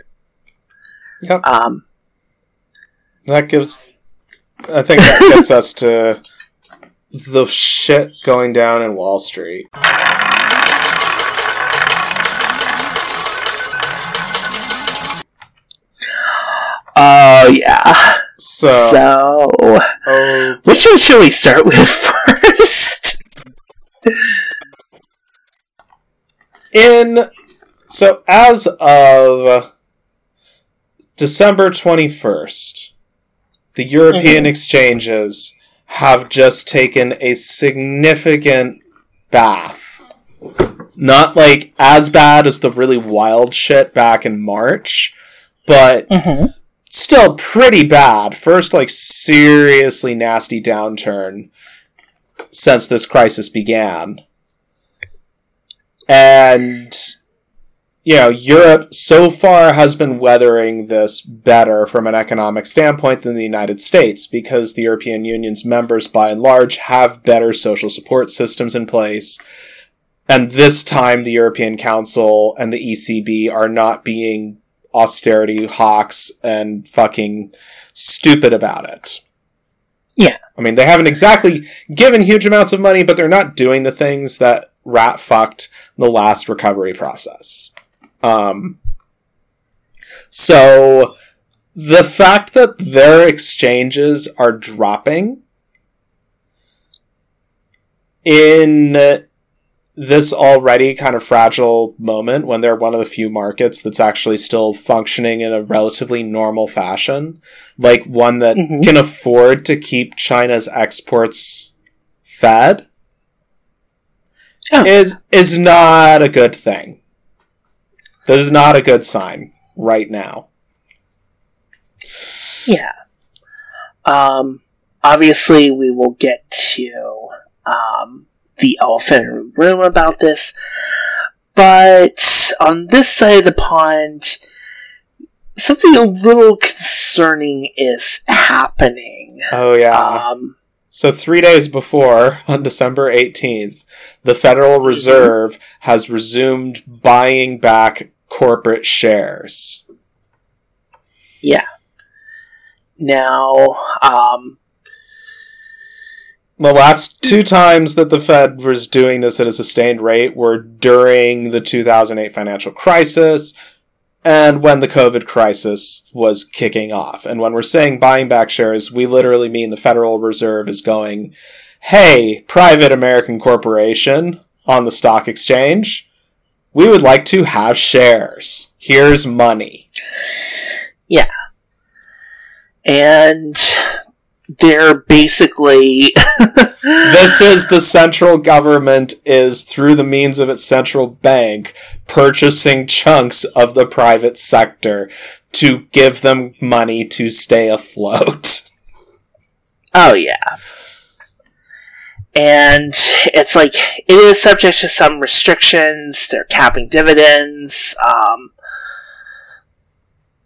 Yep. um that gives I think that gets us to the shit going down in Wall Street. Oh yeah. So, So, oh, which one should we start with [laughs] first? in so as of December 21st, the European Mhm. exchanges have just taken a significant bath. Not like as bad as the really wild shit back in March, but Mm-hmm. Still pretty bad. First, like, seriously nasty downturn since this crisis began. And, you know, Europe so far has been weathering this better from an economic standpoint than the United States because the European Union's members, by and large, have better social support systems in place. And this time, the European Council and the ECB are not being austerity hawks and fucking stupid about it. Yeah. I mean, they haven't exactly given huge amounts of money, but they're not doing the things that rat fucked the last recovery process. Um, so the fact that their exchanges are dropping in this already kind of fragile moment when they're one of the few markets that's actually still functioning in a relatively normal fashion, like one that Mhm. can afford to keep China's exports fed, Oh. is is not a good thing. That is not a good sign right now. Yeah. Um, obviously, we will get to um, the elephant in the room about this, but on this side of the pond, something a little concerning is happening. Oh yeah. Um, So three days before, on December 18th, the Federal Reserve has resumed buying back corporate shares. yeah. Now, um, The last two times that the Fed was doing this at a sustained rate were during the 2008 financial crisis and when the COVID crisis was kicking off. And when we're saying buying back shares, we literally mean the Federal Reserve is going, hey, private American corporation on the stock exchange, we would like to have shares. Here's money. Yeah. And they're basically [laughs] this is the central government is through the means of its central bank purchasing chunks of the private sector to give them money to stay afloat. Oh yeah. And it's like it is subject to some restrictions. They're capping dividends. Um,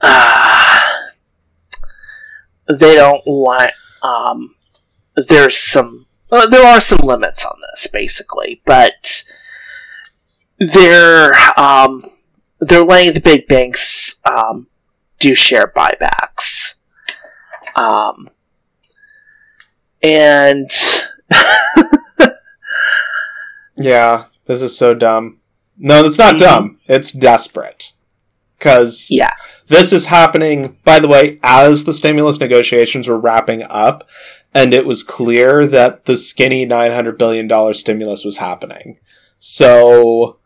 uh, they don't want. Um, there's some. Uh, there are some limits on this, basically, but they're um, they're letting the big banks um, do share buybacks. Um, and [laughs] Yeah, this is so dumb. No, it's not Mhm. dumb. It's desperate. Cuz yeah, this is happening by the way as the stimulus negotiations were wrapping up and it was clear that the skinny 900 billion dollar stimulus was happening. So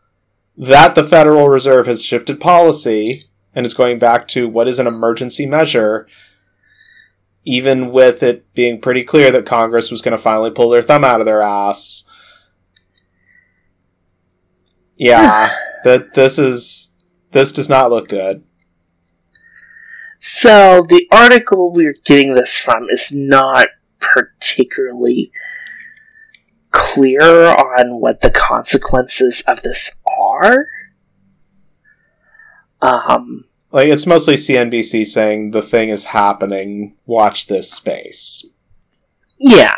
that the Federal Reserve has shifted policy and is going back to what is an emergency measure even with it being pretty clear that Congress was going to finally pull their thumb out of their ass. Yeah, [sighs] that this is this does not look good. So the article we're getting this from is not particularly clear on what the consequences of this are. Um, Like it's mostly CNBC saying the thing is happening. Watch this space. yeah,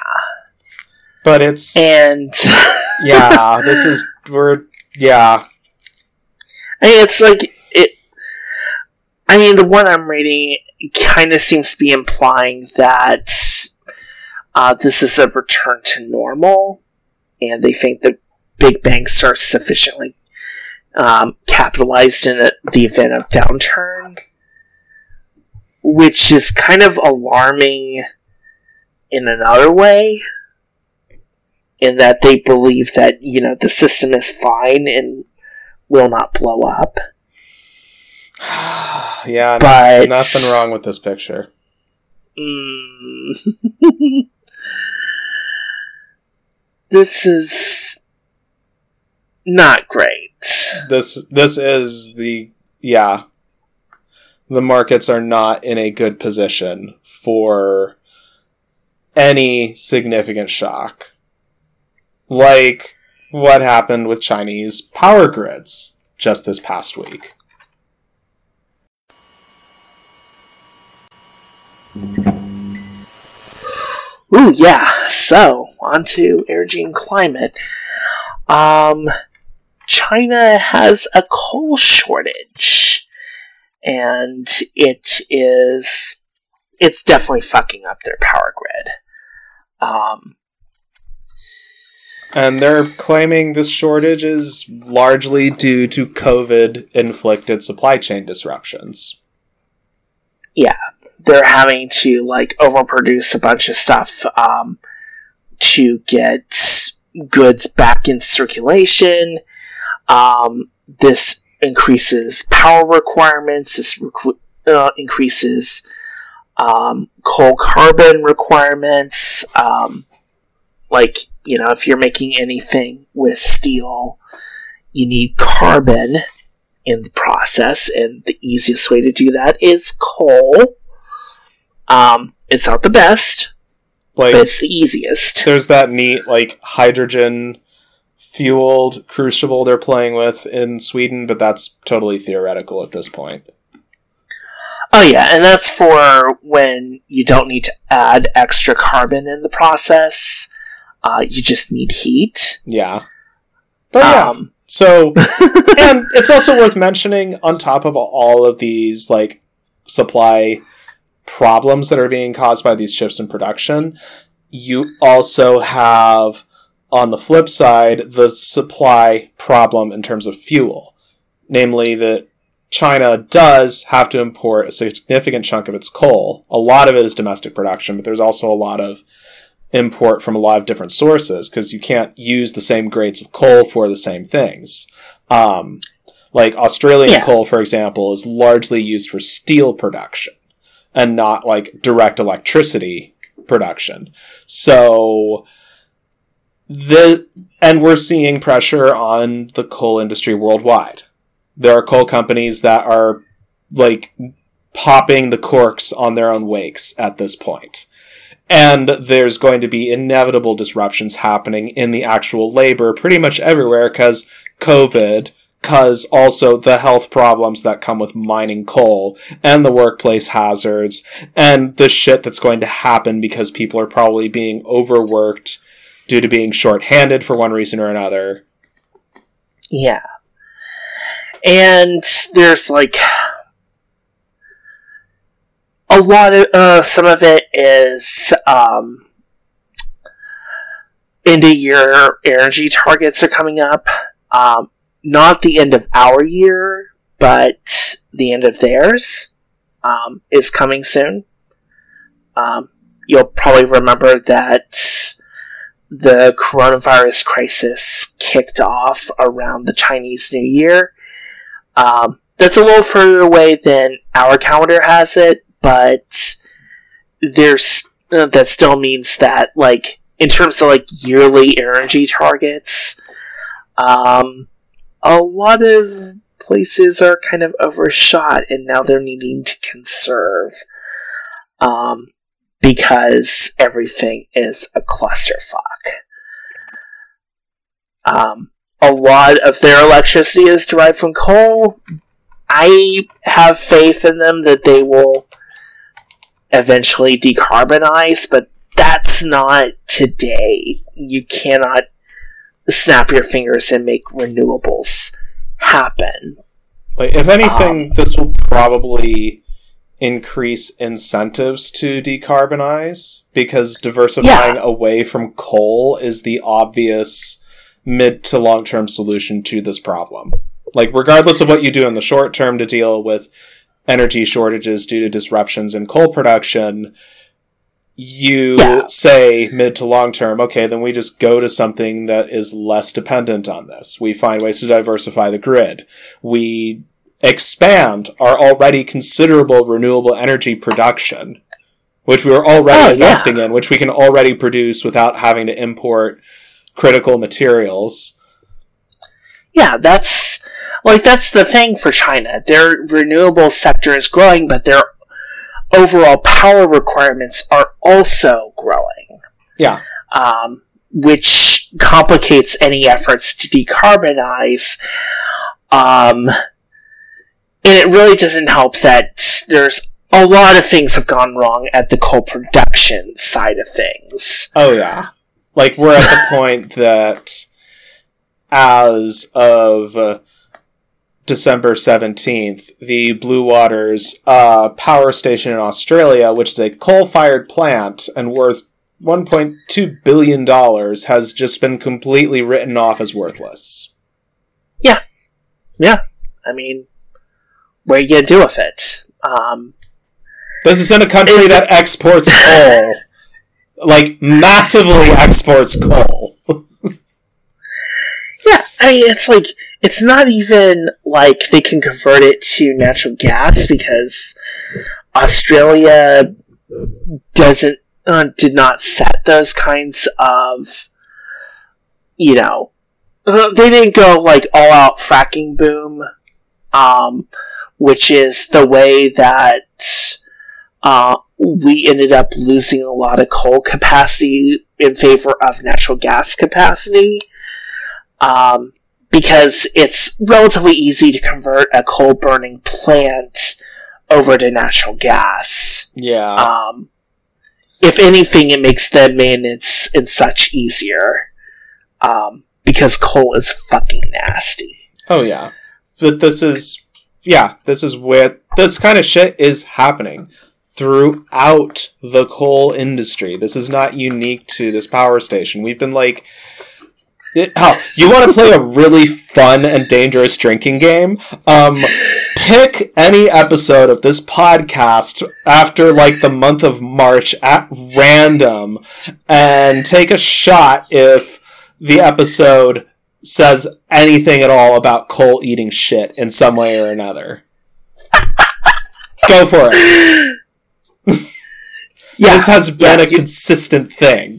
But it's and [laughs] yeah. This is we're yeah. I mean, it's like. I mean, the one I'm reading kind of seems to be implying that uh, this is a return to normal, and they think that big banks are sufficiently um, capitalized in a, the event of downturn, which is kind of alarming in another way. In that they believe that you know the system is fine and will not blow up. [sighs] yeah, But- nothing wrong with this picture. Mm. [laughs] this is not great. This this is the yeah. The markets are not in a good position for any significant shock. Like what happened with Chinese power grids just this past week. Ooh, yeah. So, on to energy and climate. Um, China has a coal shortage, and it is it's definitely fucking up their power grid. Um, And they're claiming this shortage is largely due to COVID inflicted supply chain disruptions. They're having to like overproduce a bunch of stuff um, to get goods back in circulation. Um, this increases power requirements. This uh, increases um, coal carbon requirements. Um, like you know, if you're making anything with steel, you need carbon in the process, and the easiest way to do that is coal. Um, it's not the best, Like but it's the easiest. there's that neat like hydrogen fueled crucible they're playing with in Sweden, but that's totally theoretical at this point. Oh yeah, and that's for when you don't need to add extra carbon in the process. Uh, you just need heat. Yeah. But yeah. Um, So [laughs] and it's also worth mentioning on top of all of these like supply problems that are being caused by these shifts in production, you also have on the flip side the supply problem in terms of fuel. Namely that China does have to import a significant chunk of its coal. A lot of it is domestic production, but there's also a lot of import from a lot of different sources because you can't use the same grades of coal for the same things. Um, like Australian Yeah. coal, for example, is largely used for steel production and not like direct electricity production. So the and we're seeing pressure on the coal industry worldwide. There are coal companies that are like popping the corks on their own wakes at this point. And there's going to be inevitable disruptions happening in the actual labor pretty much everywhere because COVID, because also the health problems that come with mining coal and the workplace hazards and the shit that's going to happen because people are probably being overworked due to being short-handed for one reason or another. yeah, and there's like a lot of uh, some of it is um, end of year energy targets are coming up. Um, not the end of our year, but the end of theirs um, is coming soon. Um, you'll probably remember that the coronavirus crisis kicked off around the Chinese New Year. Um, that's a little further away than our calendar has it, but there's uh, that still means that like in terms of like yearly energy targets, um, a lot of places are kind of overshot, and now they're needing to conserve. Um, because everything is a clusterfuck. Um, a lot of their electricity is derived from coal. I have faith in them that they will eventually decarbonize, but that's not today. You cannot snap your fingers and make renewables happen. Like, if anything, um, this will probably increase incentives to decarbonize because diversifying Yeah. away from coal is the obvious mid to long term solution to this problem. Like, regardless of what you do in the short term to deal with energy shortages due to disruptions in coal production, you Yeah. say mid to long term, okay, then we just go to something that is less dependent on this. We find ways to diversify the grid. We expand our already considerable renewable energy production, which we were already Oh, yeah. investing in, which we can already produce without having to import critical materials. Yeah, that's like that's the thing for China. Their renewable sector is growing, but their overall power requirements are also growing. Yeah. Um, which complicates any efforts to decarbonize. Um, and it really doesn't help that there's a lot of things have gone wrong at the coal production side of things. Oh yeah. Like we're at the [laughs] point that as of uh, December 17th, the Bluewaters uh, power station in Australia, which is a coal-fired plant and worth 1.2 billion dollars has just been completely written off as worthless. Yeah. Yeah. I mean, what are you do with it? Um, This is in a country that exports [laughs] coal. Like massively exports coal. [laughs] Yeah, I mean, it's like it's not even like they can convert it to natural gas because Australia doesn't uh, did not set those kinds of you know they didn't go like all out fracking boom, um, which is the way that uh, we ended up losing a lot of coal capacity in favor of natural gas capacity. Um, because it's relatively easy to convert a coal burning plant over to natural gas. Yeah. Um, if anything, it makes the maintenance and such easier um, because coal is fucking nasty. Oh yeah. But this is yeah, this is where this kind of shit is happening throughout the coal industry. This is not unique to this power station. We've been like it, oh, you want to play a really fun and dangerous drinking game? Um, pick any episode of this podcast after like the month of March at random and take a shot if the episode says anything at all about coal eating shit in some way or another. Go for it. [laughs] Yeah, this has been yeah, a you- consistent thing.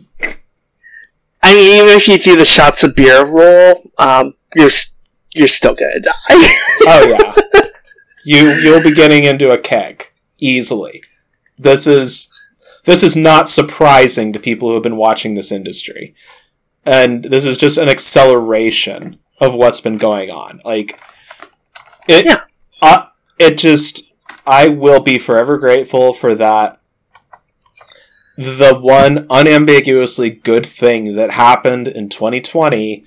I mean, even if you do the shots of beer rule, um, you're you're still gonna die. Oh yeah. [laughs] you you'll be getting into a keg easily. This is this is not surprising to people who have been watching this industry. And this is just an acceleration of what's been going on. Like it Yeah. uh, it just I will be forever grateful for that the one unambiguously good thing that happened in 2020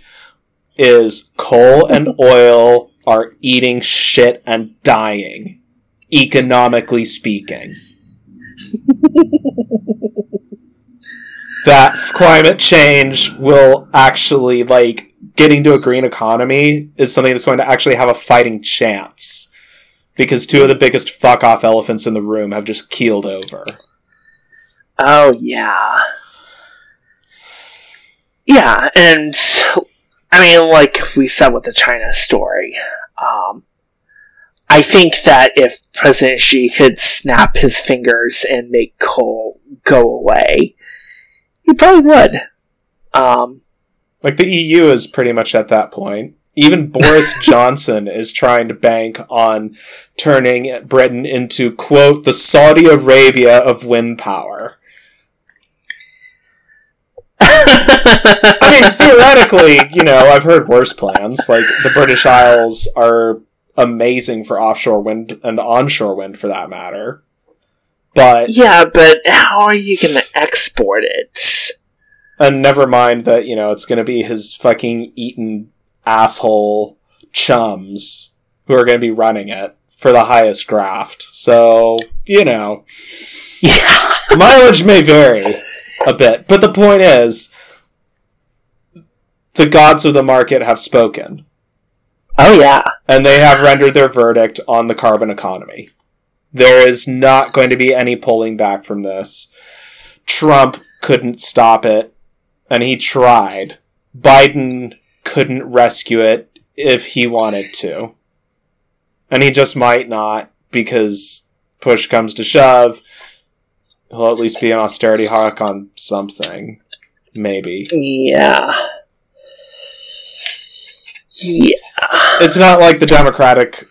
is coal and [laughs] oil are eating shit and dying, economically speaking. that climate change will actually, like, getting to a green economy is something that's going to actually have a fighting chance. Because two of the biggest fuck off elephants in the room have just keeled over. Oh yeah. Yeah, and I mean, like we said with the China story, um, I think that if President Xi could snap his fingers and make coal go away, he probably would. Um, Like the EU is pretty much at that point. Even [laughs] Boris Johnson is trying to bank on turning Britain into quote the Saudi Arabia of wind power. I mean, [laughs] theoretically, you know, I've heard worse plans. Like the British Isles are amazing for offshore wind and onshore wind, for that matter. But yeah, but how are you going to export it? And never mind that, you know, it's going to be his fucking Eton asshole chums who are going to be running it for the highest graft. So, you know, [laughs] Yeah. mileage may vary a bit, but the point is, the gods of the market have spoken, Oh yeah. and they have rendered their verdict on the carbon economy. There is not going to be any pulling back from this. Trump couldn't stop it, and he tried. Biden couldn't rescue it if he wanted to. And he just might not, because push comes to shove, he'll at least be an austerity hawk on something. Maybe. Yeah. Yeah. It's not like the Democratic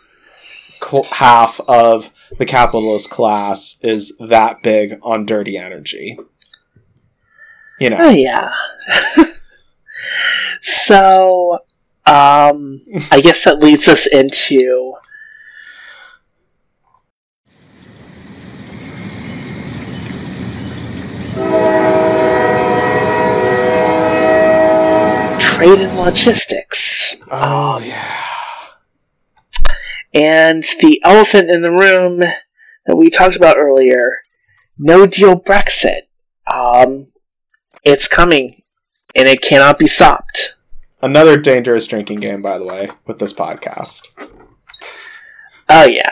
cl- half of the capitalist class is that big on dirty energy. You know. Oh yeah. [laughs] so, um, I guess that leads us into trade and logistics. Oh, yeah. And the elephant in the room that we talked about earlier, no deal Brexit. Um, it's coming, and it cannot be stopped. Another dangerous drinking game, by the way, with this podcast. Oh yeah,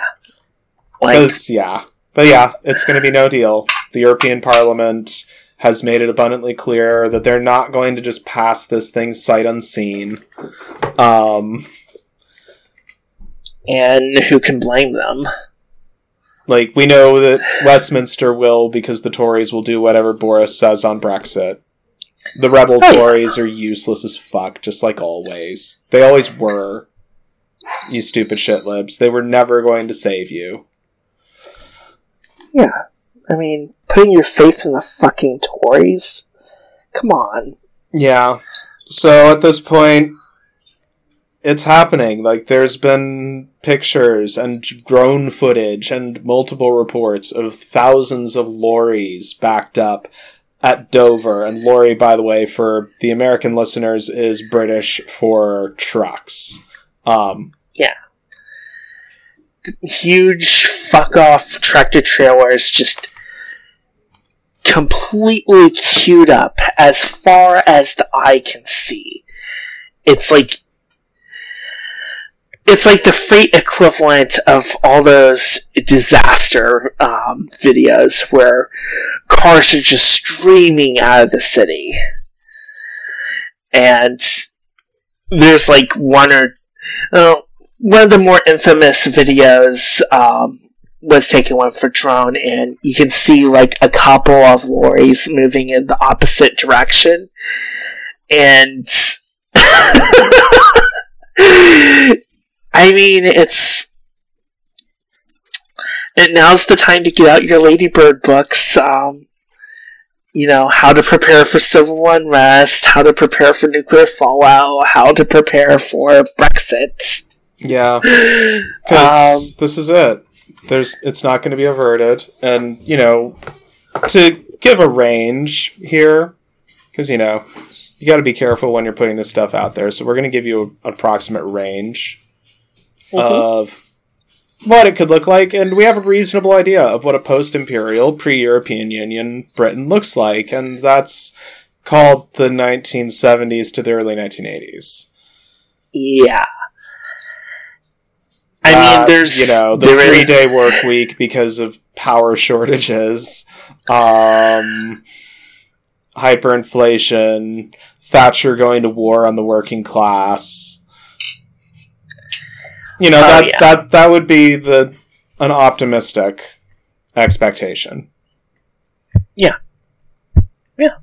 like Because, yeah. But yeah, it's going to be no deal. The European Parliament has made it abundantly clear that they're not going to just pass this thing sight unseen. Um, and who can blame them? Like, we know that Westminster will because the Tories will do whatever Boris says on Brexit. The rebel Oh, yeah. Tories are useless as fuck, just like always. They always were. You stupid shit libs. They were never going to save you. Yeah, I mean, putting your faith in the fucking Tories. Come on. Yeah. So at this point, it's happening. Like, there's been pictures and drone footage and multiple reports of thousands of lorries backed up at Dover. And lorry, by the way, for the American listeners, is British for trucks. Um, yeah. Huge fuck off tractor trailers just completely queued up as far as the eye can see. It's like it's like the fate equivalent of all those disaster um, videos where cars are just streaming out of the city, and there's like one or uh, one of the more infamous videos um, was taking one for drone, and you can see like a couple of lorries moving in the opposite direction, and [laughs] I mean it's. And now's the time to get out your Ladybird books. Um, you know, how to prepare for civil unrest, how to prepare for nuclear fallout, how to prepare for Brexit. yeah. [gasps] Because this is it. There's, it's not going to be averted, and you know, to give a range here, because you know, you got to be careful when you're putting this stuff out there. So we're going to give you an approximate range mm-hmm. of what it could look like, and we have a reasonable idea of what a post-imperial, pre-European Union Britain looks like, and that's called the 1970s to the early 1980s. Yeah. I Uh, mean, there's you know the three day work week because of power [laughs] shortages, um, hyperinflation, Thatcher going to war on the working class. You know Oh, that yeah. that that would be the an optimistic expectation. Yeah, yeah,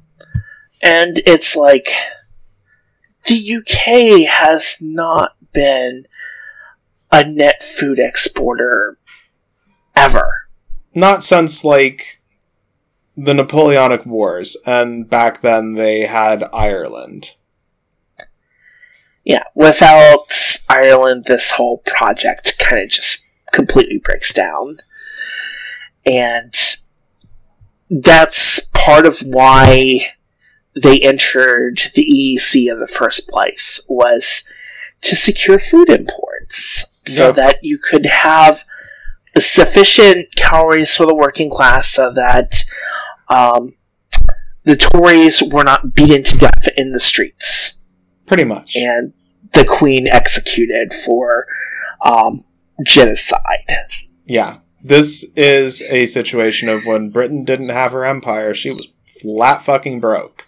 and it's like the UK has not been a net food exporter ever. Not since like the Napoleonic Wars, and back then they had Ireland. Yeah, without Ireland, this whole project kind of just completely breaks down. And that's part of why they entered the EEC in the first place, was to secure food imports so Yeah. that you could have sufficient calories for the working class so that um, the Tories were not beaten to death in the streets. Pretty much. And the Queen executed for um, genocide. Yeah. This is a situation of when Britain didn't have her empire, she was flat fucking broke.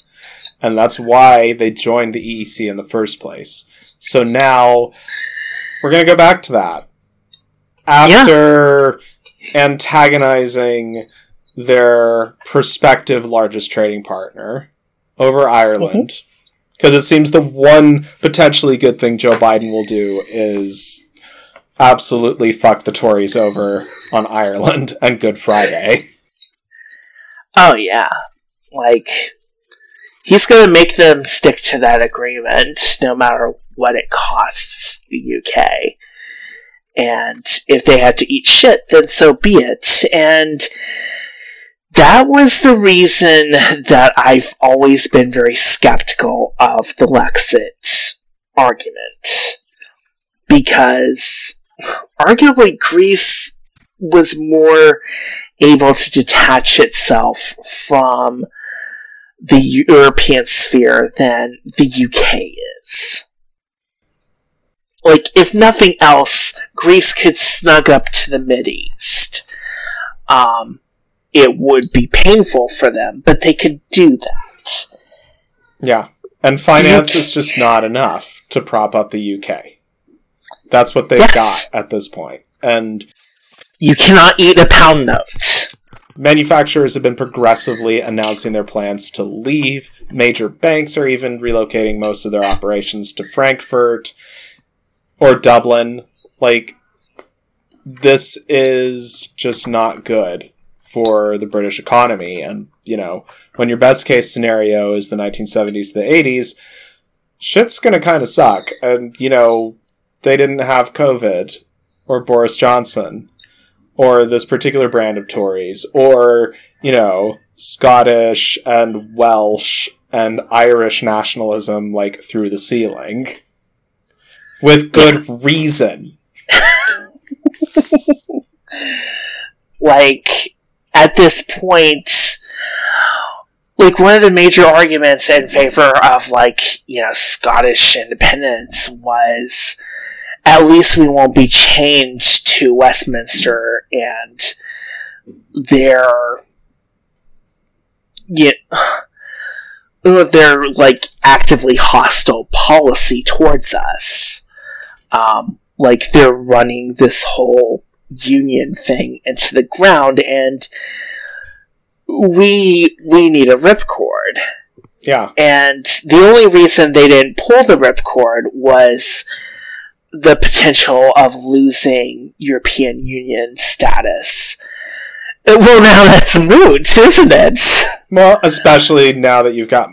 And that's why they joined the EEC in the first place. So now we're going to go back to that. After yeah. antagonizing their prospective largest trading partner over Ireland, because mm-hmm. it seems the one potentially good thing Joe Biden will do is absolutely fuck the Tories over on Ireland and Good Friday. Oh, yeah. Like, he's going to make them stick to that agreement no matter what it costs the UK. And if they had to eat shit, then so be it. And that was the reason that I've always been very skeptical of the Lexit argument. Because arguably Greece was more able to detach itself from the European sphere than the UK is. Like, if nothing else, Greece could snug up to the Mid East. Um, it would be painful for them, but they could do that. Yeah. And finance is just not enough to prop up the UK. That's what they've yes. got at this point. And you cannot eat a pound note. Manufacturers have been progressively announcing their plans to leave. Major banks are even relocating most of their operations to Frankfurt or Dublin. Like, this is just not good for the British economy. And, you know, when your best case scenario is the 1970s to the 80s, shit's gonna kind of suck. And, you know, they didn't have COVID or Boris Johnson or this particular brand of Tories, or, you know, Scottish and Welsh and Irish nationalism like through the ceiling. With good reason. [laughs] like, at this point, like, one of the major arguments in favor of, like, you know, Scottish independence was at least we won't be chained to Westminster and their yeah, [sighs] their like actively hostile policy towards us. Um, like they're running this whole union thing into the ground, and we we need a ripcord. Yeah, and the only reason they didn't pull the ripcord was the potential of losing European Union status. Well, now [laughs] that's moot, isn't it? Well, especially now that you've got,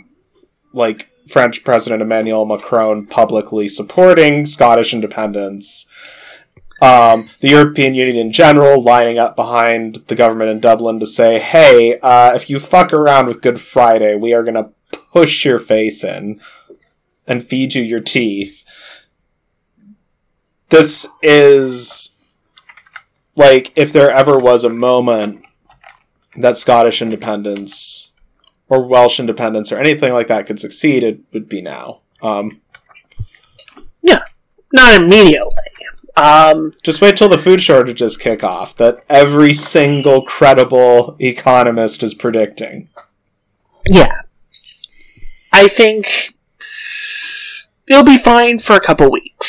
like, French President Emmanuel Macron publicly supporting Scottish independence. Um, the European Union in general lining up behind the government in Dublin to say, hey, uh, if you fuck around with Good Friday, we are going to push your face in and feed you your teeth this is like if there ever was a moment that Scottish independence or Welsh independence or anything like that could succeed, it would be now. Um, yeah, not immediately. Um, just wait till the food shortages kick off that every single credible economist is predicting. Yeah. I think it'll be fine for a couple weeks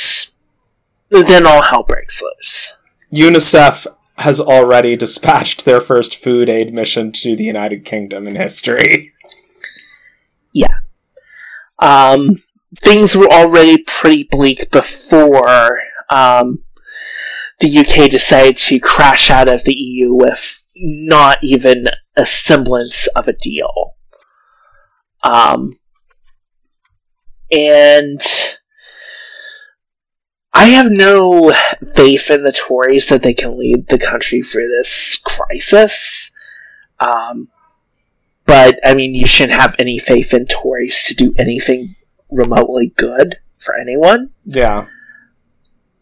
then all hell breaks loose. UNICEF has already dispatched their first food aid mission to the United Kingdom in history. [laughs] Yeah. Um, things were already pretty bleak before um, the UK decided to crash out of the EU with not even a semblance of a deal. Um, and I have no faith in the Tories that they can lead the country through this crisis. Um, but I mean, you shouldn't have any faith in Tories to do anything remotely good for anyone. Yeah.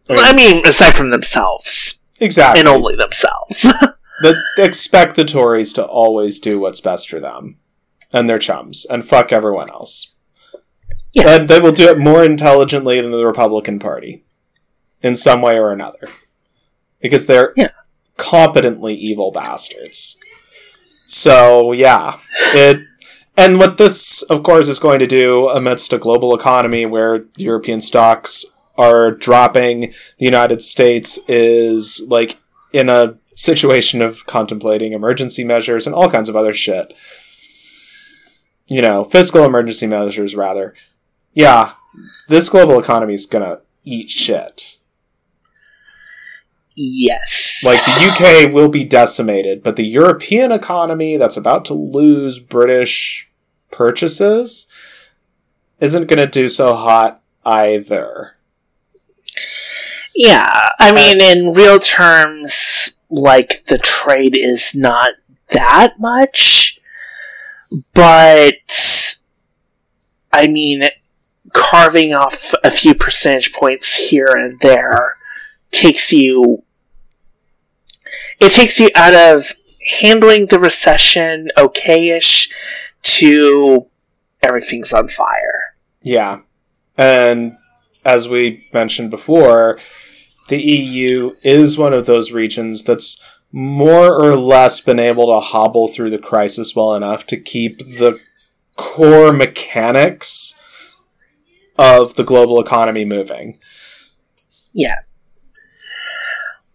I mean, I mean aside from themselves. Exactly. and only themselves. [laughs] the, expect the Tories to always do what's best for them and their chums and fuck everyone else. Yeah. And they will do it more intelligently than the Republican Party in some way or another. Because they're Yeah. competently evil bastards. So, yeah. It and what this of course is going to do amidst a global economy where European stocks are dropping, the United States is like in a situation of contemplating emergency measures and all kinds of other shit. You know, fiscal emergency measures, rather. Yeah, this global economy is gonna eat shit. Yes. Like, the UK will be decimated, but the European economy that's about to lose British purchases isn't gonna do so hot either. Yeah, I uh, mean, in real terms, like the trade is not that much, but I mean, carving off a few percentage points here and there takes you. It takes you out of handling the recession okayish to everything's on fire. Yeah. And as we mentioned before, the EU is one of those regions that's more or less been able to hobble through the crisis well enough to keep the core mechanics of the global economy moving. Yeah.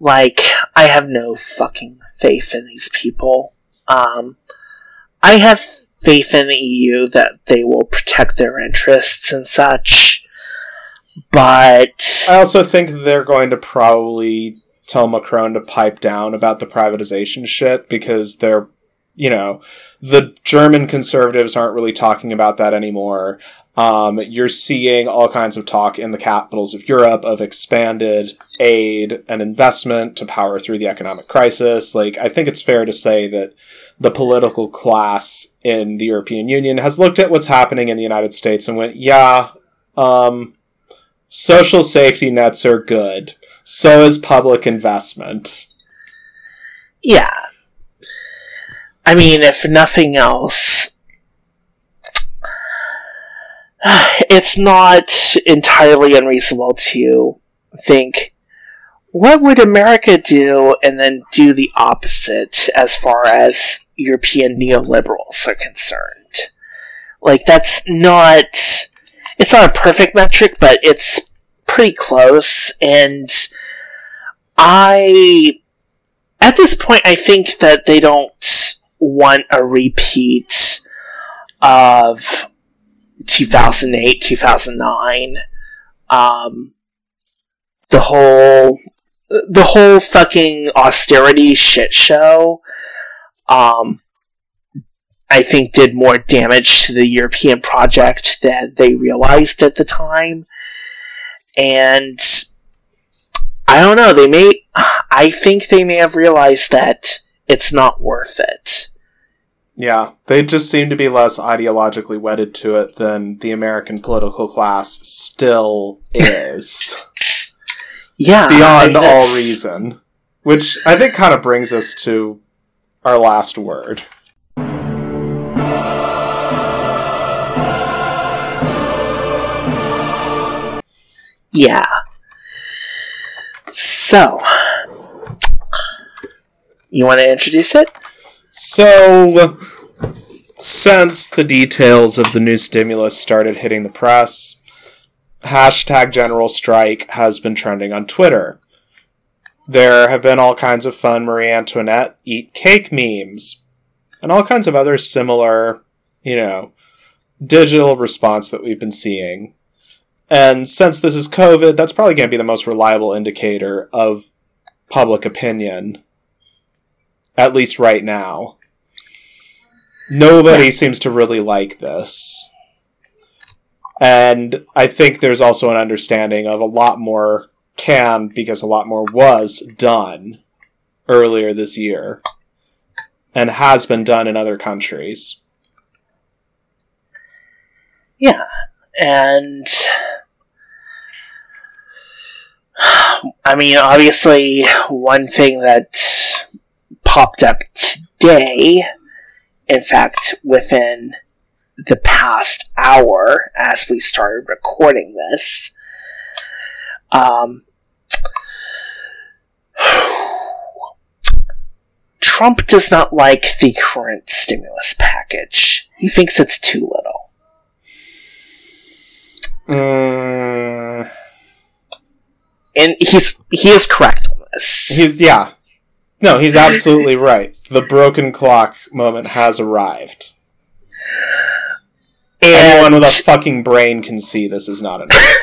Like, I have no fucking faith in these people. Um, I have faith in the EU that they will protect their interests and such, but I also think they're going to probably tell Macron to pipe down about the privatization shit because they're, you know, the German conservatives aren't really talking about that anymore. Um, you're seeing all kinds of talk in the capitals of Europe of expanded aid and investment to power through the economic crisis. Like, I think it's fair to say that the political class in the European Union has looked at what's happening in the United States and went, yeah, um, social safety nets are good. So is public investment. yeah. I mean, if nothing else, [sighs] it's not entirely unreasonable to think what would America do and then do the opposite as far as European neoliberals are concerned. Like, that's not. It's not a perfect metric, but it's pretty close, and I. At this point, I think that they don't want a repeat of 2008, 2009. Um, the whole the whole fucking austerity shit show um I think did more damage to the European project than they realized at the time. And I don't know, they may I think they may have realized that it's not worth it. Yeah, they just seem to be less ideologically wedded to it than the American political class still is. [laughs] Yeah. Beyond I- all reason. Which I think kind of brings us to our last word. Yeah. So, you want to introduce it? So, since the details of the new stimulus started hitting the press, hashtag general strike has been trending on Twitter. There have been all kinds of fun Marie Antoinette eat cake memes, and all kinds of other similar, you know, digital response that we've been seeing. And since this is COVID, that's probably going to be the most reliable indicator of public opinion, at least right now. Nobody seems to really like this. And I think there's also an understanding of a lot more can because a lot more was done earlier this year and has been done in other countries. Yeah. And [sighs] I mean, obviously, one thing that popped up today, in fact, within the past hour as we started recording this, um, Trump does not like the current stimulus package. He thinks it's too little. Mm, And he's he is correct on this. he's yeah. No, he's absolutely [laughs] right. The broken clock moment has arrived. Anyone with a fucking brain can see this is not enough.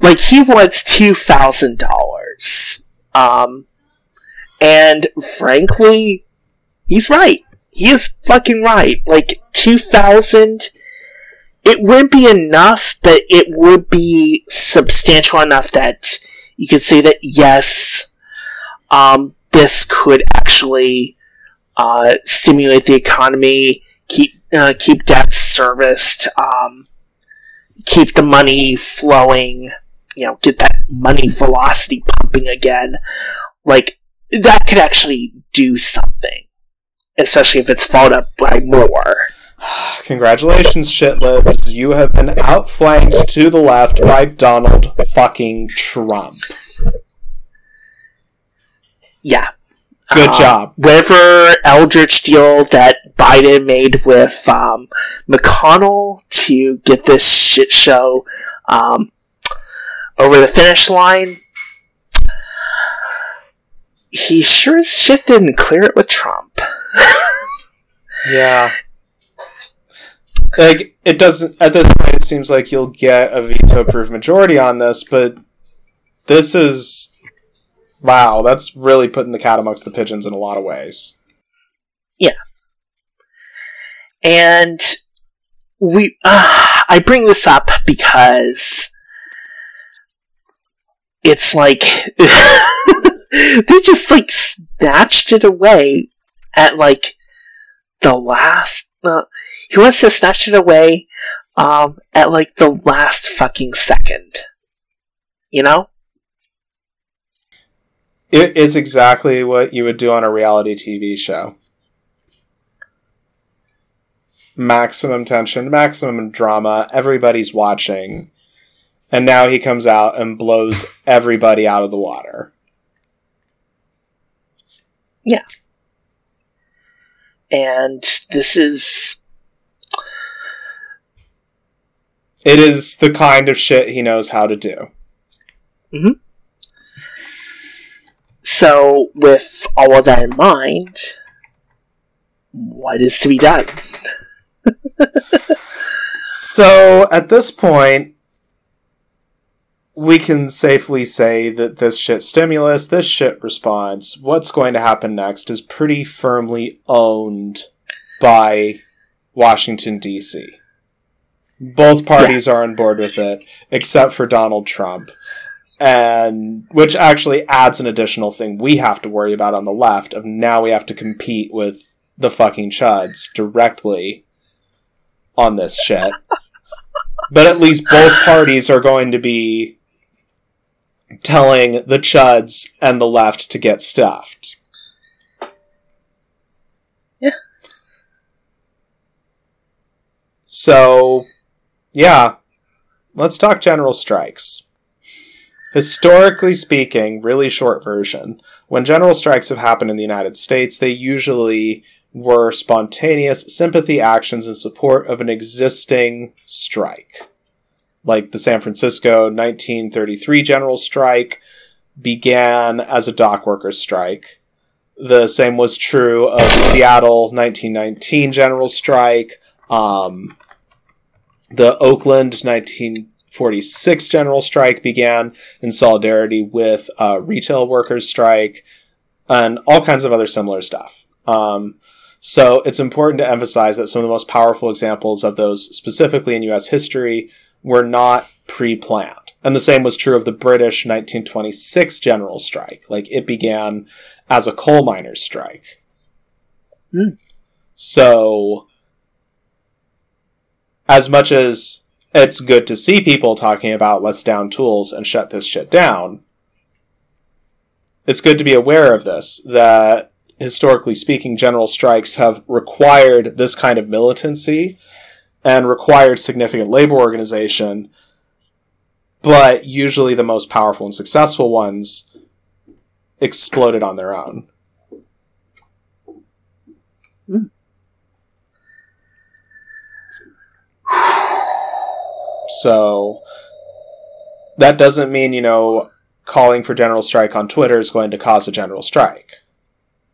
[laughs] like he wants two thousand dollars. Um and frankly, he's right. He is fucking right. Like two thousand it wouldn't be enough, but it would be substantial enough that you could say that yes, um, this could actually uh, stimulate the economy, keep uh, keep debt serviced, um, keep the money flowing, you know, get that money velocity pumping again. Like that could actually do something, especially if it's followed up by more. [sighs] Congratulations, shitlibs. You have been outflanked to the left by Donald fucking Trump. Yeah. Good Um, job. Whatever Eldritch deal that Biden made with um, McConnell to get this shit show um, over the finish line, he sure as shit didn't clear it with Trump. [laughs] Yeah. Like, it doesn't, at this point, it seems like you'll get a veto proof majority on this, but this is, wow, that's really putting the cat amongst the pigeons in a lot of ways. Yeah. And we, uh, I bring this up because it's like [laughs] they just like snatched it away at like the last. Uh, he wants to snatch it away um, at like the last fucking second. You know? It is exactly what you would do on a reality TV show. Maximum tension, maximum drama, everybody's watching. And now he comes out and blows everybody out of the water. Yeah. And this is It is the kind of shit he knows how to do. Mm-hmm. So. With all of that in mind, what is to be done? So at this point, we can safely say that this shit stimulus, this shit response, what's going to happen next is pretty firmly owned by Washington, D.C. Both parties are on board with it, except for Donald Trump. And which actually adds an additional thing we have to worry about on the left of now we have to compete with the fucking chuds directly on this shit. but at least both parties are going to be telling the chuds and the left to get stuffed. Yeah. So, yeah, let's talk general strikes. Historically speaking, really short version, when general strikes have happened in the United States, they usually were spontaneous sympathy actions in support of an existing strike. Like the San Francisco 1933 general strike began as a dock workers strike. The same was true of the Seattle 1919 general strike. Um, the Oakland 1946 general strike began in solidarity with a retail workers strike and all kinds of other similar stuff. Um, so it's important to emphasize that some of the most powerful examples of those, specifically in US history, were not pre planned. And the same was true of the British 1926 general strike. Like it began as a coal miners' strike. Hmm. So, as much as it's good to see people talking about let's down tools and shut this shit down. It's good to be aware of this, that historically speaking, general strikes have required this kind of militancy and required significant labor organization, but usually the most powerful and successful ones exploded on their own. Hmm. So that doesn't mean, you know, calling for general strike on Twitter is going to cause a general strike.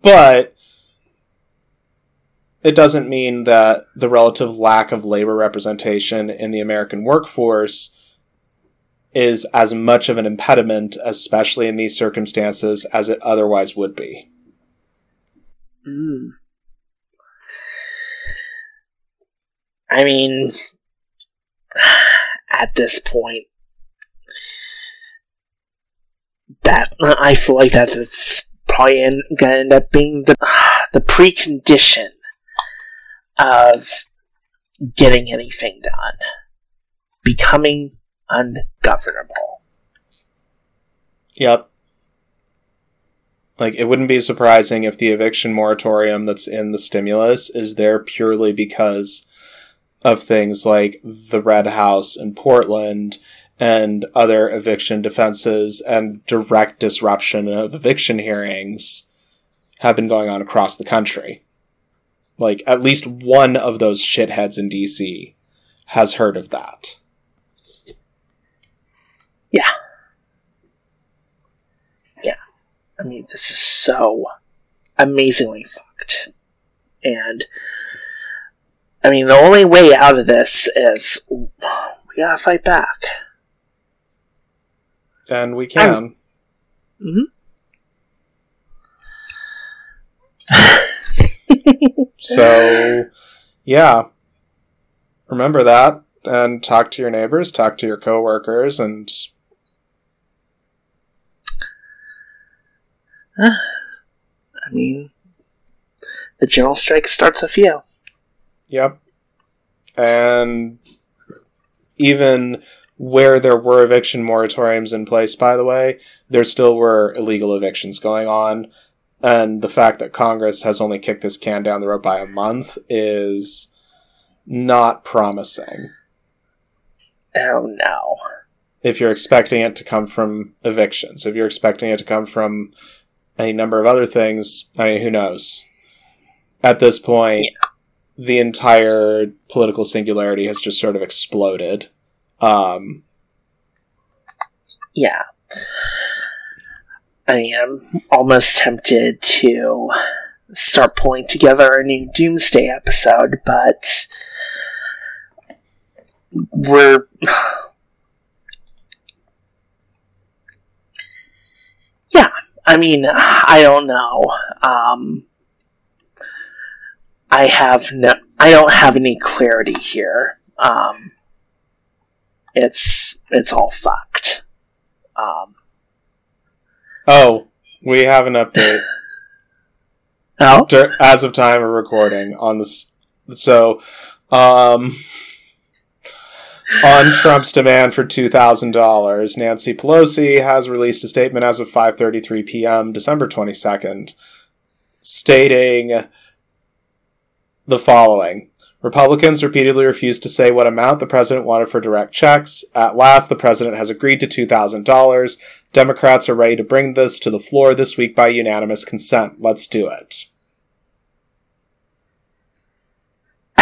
But it doesn't mean that the relative lack of labor representation in the American workforce is as much of an impediment, especially in these circumstances, as it otherwise would be. Mm. I mean, at this point, that I feel like that it's probably gonna end up being the [sighs] the precondition of getting anything done, becoming ungovernable. Yep. Like, it wouldn't be surprising if the eviction moratorium that's in the stimulus is there purely because of things like the Red House in Portland and other eviction defenses and direct disruption of eviction hearings have been going on across the country. Like, at least one of those shitheads in DC has heard of that. Yeah. Yeah. I mean, this is so amazingly fucked. And I mean, the only way out of this is we gotta fight back. And we can. Mm-hmm. [laughs] so, yeah. Remember that and talk to your neighbors, talk to your coworkers, and. [sighs] I mean, the general strike starts with you. Yep. And even where there were eviction moratoriums in place, by the way, there still were illegal evictions going on. And the fact that Congress has only kicked this can down the road by a month is not promising. Oh no. If you're expecting it to come from evictions, if you're expecting it to come from any number of other things, I mean, who knows? At this point, yeah the entire political singularity has just sort of exploded. Um, yeah. I am almost tempted to start pulling together a new Doomsday episode, but we're. [sighs] Yeah, I mean, I don't know. Um, I have no, I don't have any clarity here. Um, it's it's all fucked. Um, oh, we have an update. [laughs] oh, as of time of recording on this, so um, on Trump's demand for two thousand dollars, Nancy Pelosi has released a statement as of five thirty three p.m. December twenty second, stating the following. Republicans repeatedly refused to say what amount the president wanted for direct checks. At last, the president has agreed to $2,000. Democrats are ready to bring this to the floor this week by unanimous consent. Let's do it. [laughs]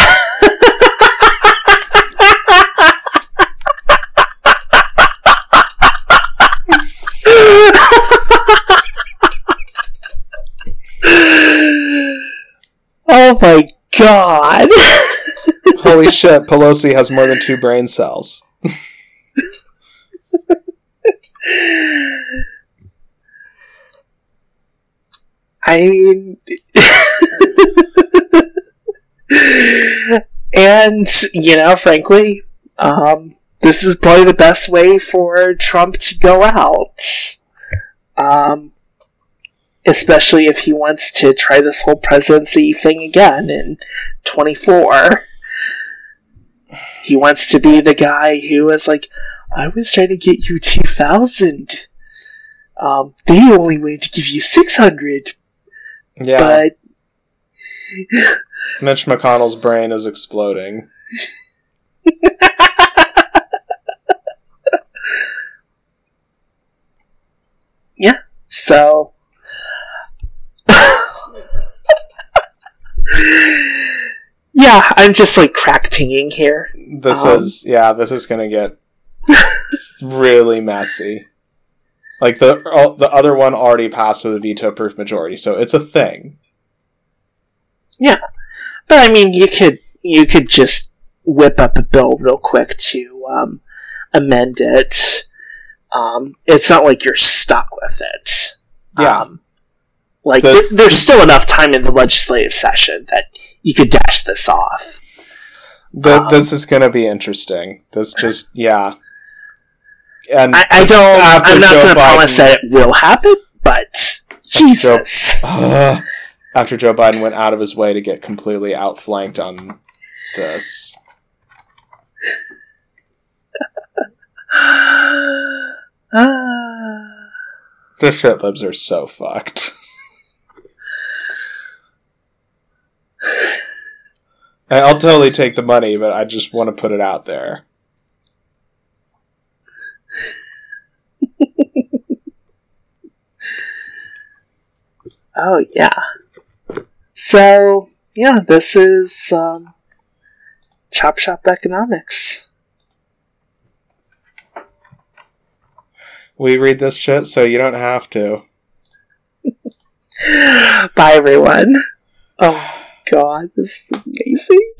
oh my god! [laughs] Holy shit, Pelosi has more than two brain cells. I mean. [laughs] and, you know, frankly, um, this is probably the best way for Trump to go out. Um, especially if he wants to try this whole presidency thing again in 24. He wants to be the guy who was like, I was trying to get you 2,000. Um, they only wanted to give you 600. Yeah. But [laughs] Mitch McConnell's brain is exploding. [laughs] Yeah. So. Yeah, I'm just like crack pinging here. This Um. is yeah, this is gonna get really messy. Like the uh, the other one already passed with a veto proof majority, so it's a thing. Yeah, but I mean, you could you could just whip up a bill real quick to um, amend it. Um, it's not like you're stuck with it. Yeah. Um, like there- there's still enough time in the legislative session that you could dash this off. Th- Um, this is gonna be interesting. This just yeah. And I, I don't. I'm not going to promise that it will happen, but Jesus. Ugh. [sighs] after Joe Biden went out of his way to get completely outflanked on this. [sighs] The shit libs are so fucked. And I'll totally take the money, but I just want to put it out there. [laughs] Oh yeah. So yeah, this is um, chop shop economics. We read this shit so you don't have to. [laughs] Bye everyone. Oh god, this is amazing.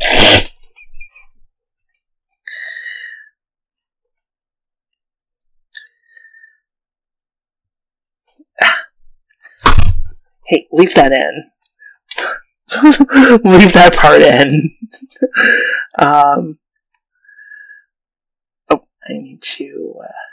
Hey, leave that in. [laughs] leave that part in. um, oh, I need to. Uh,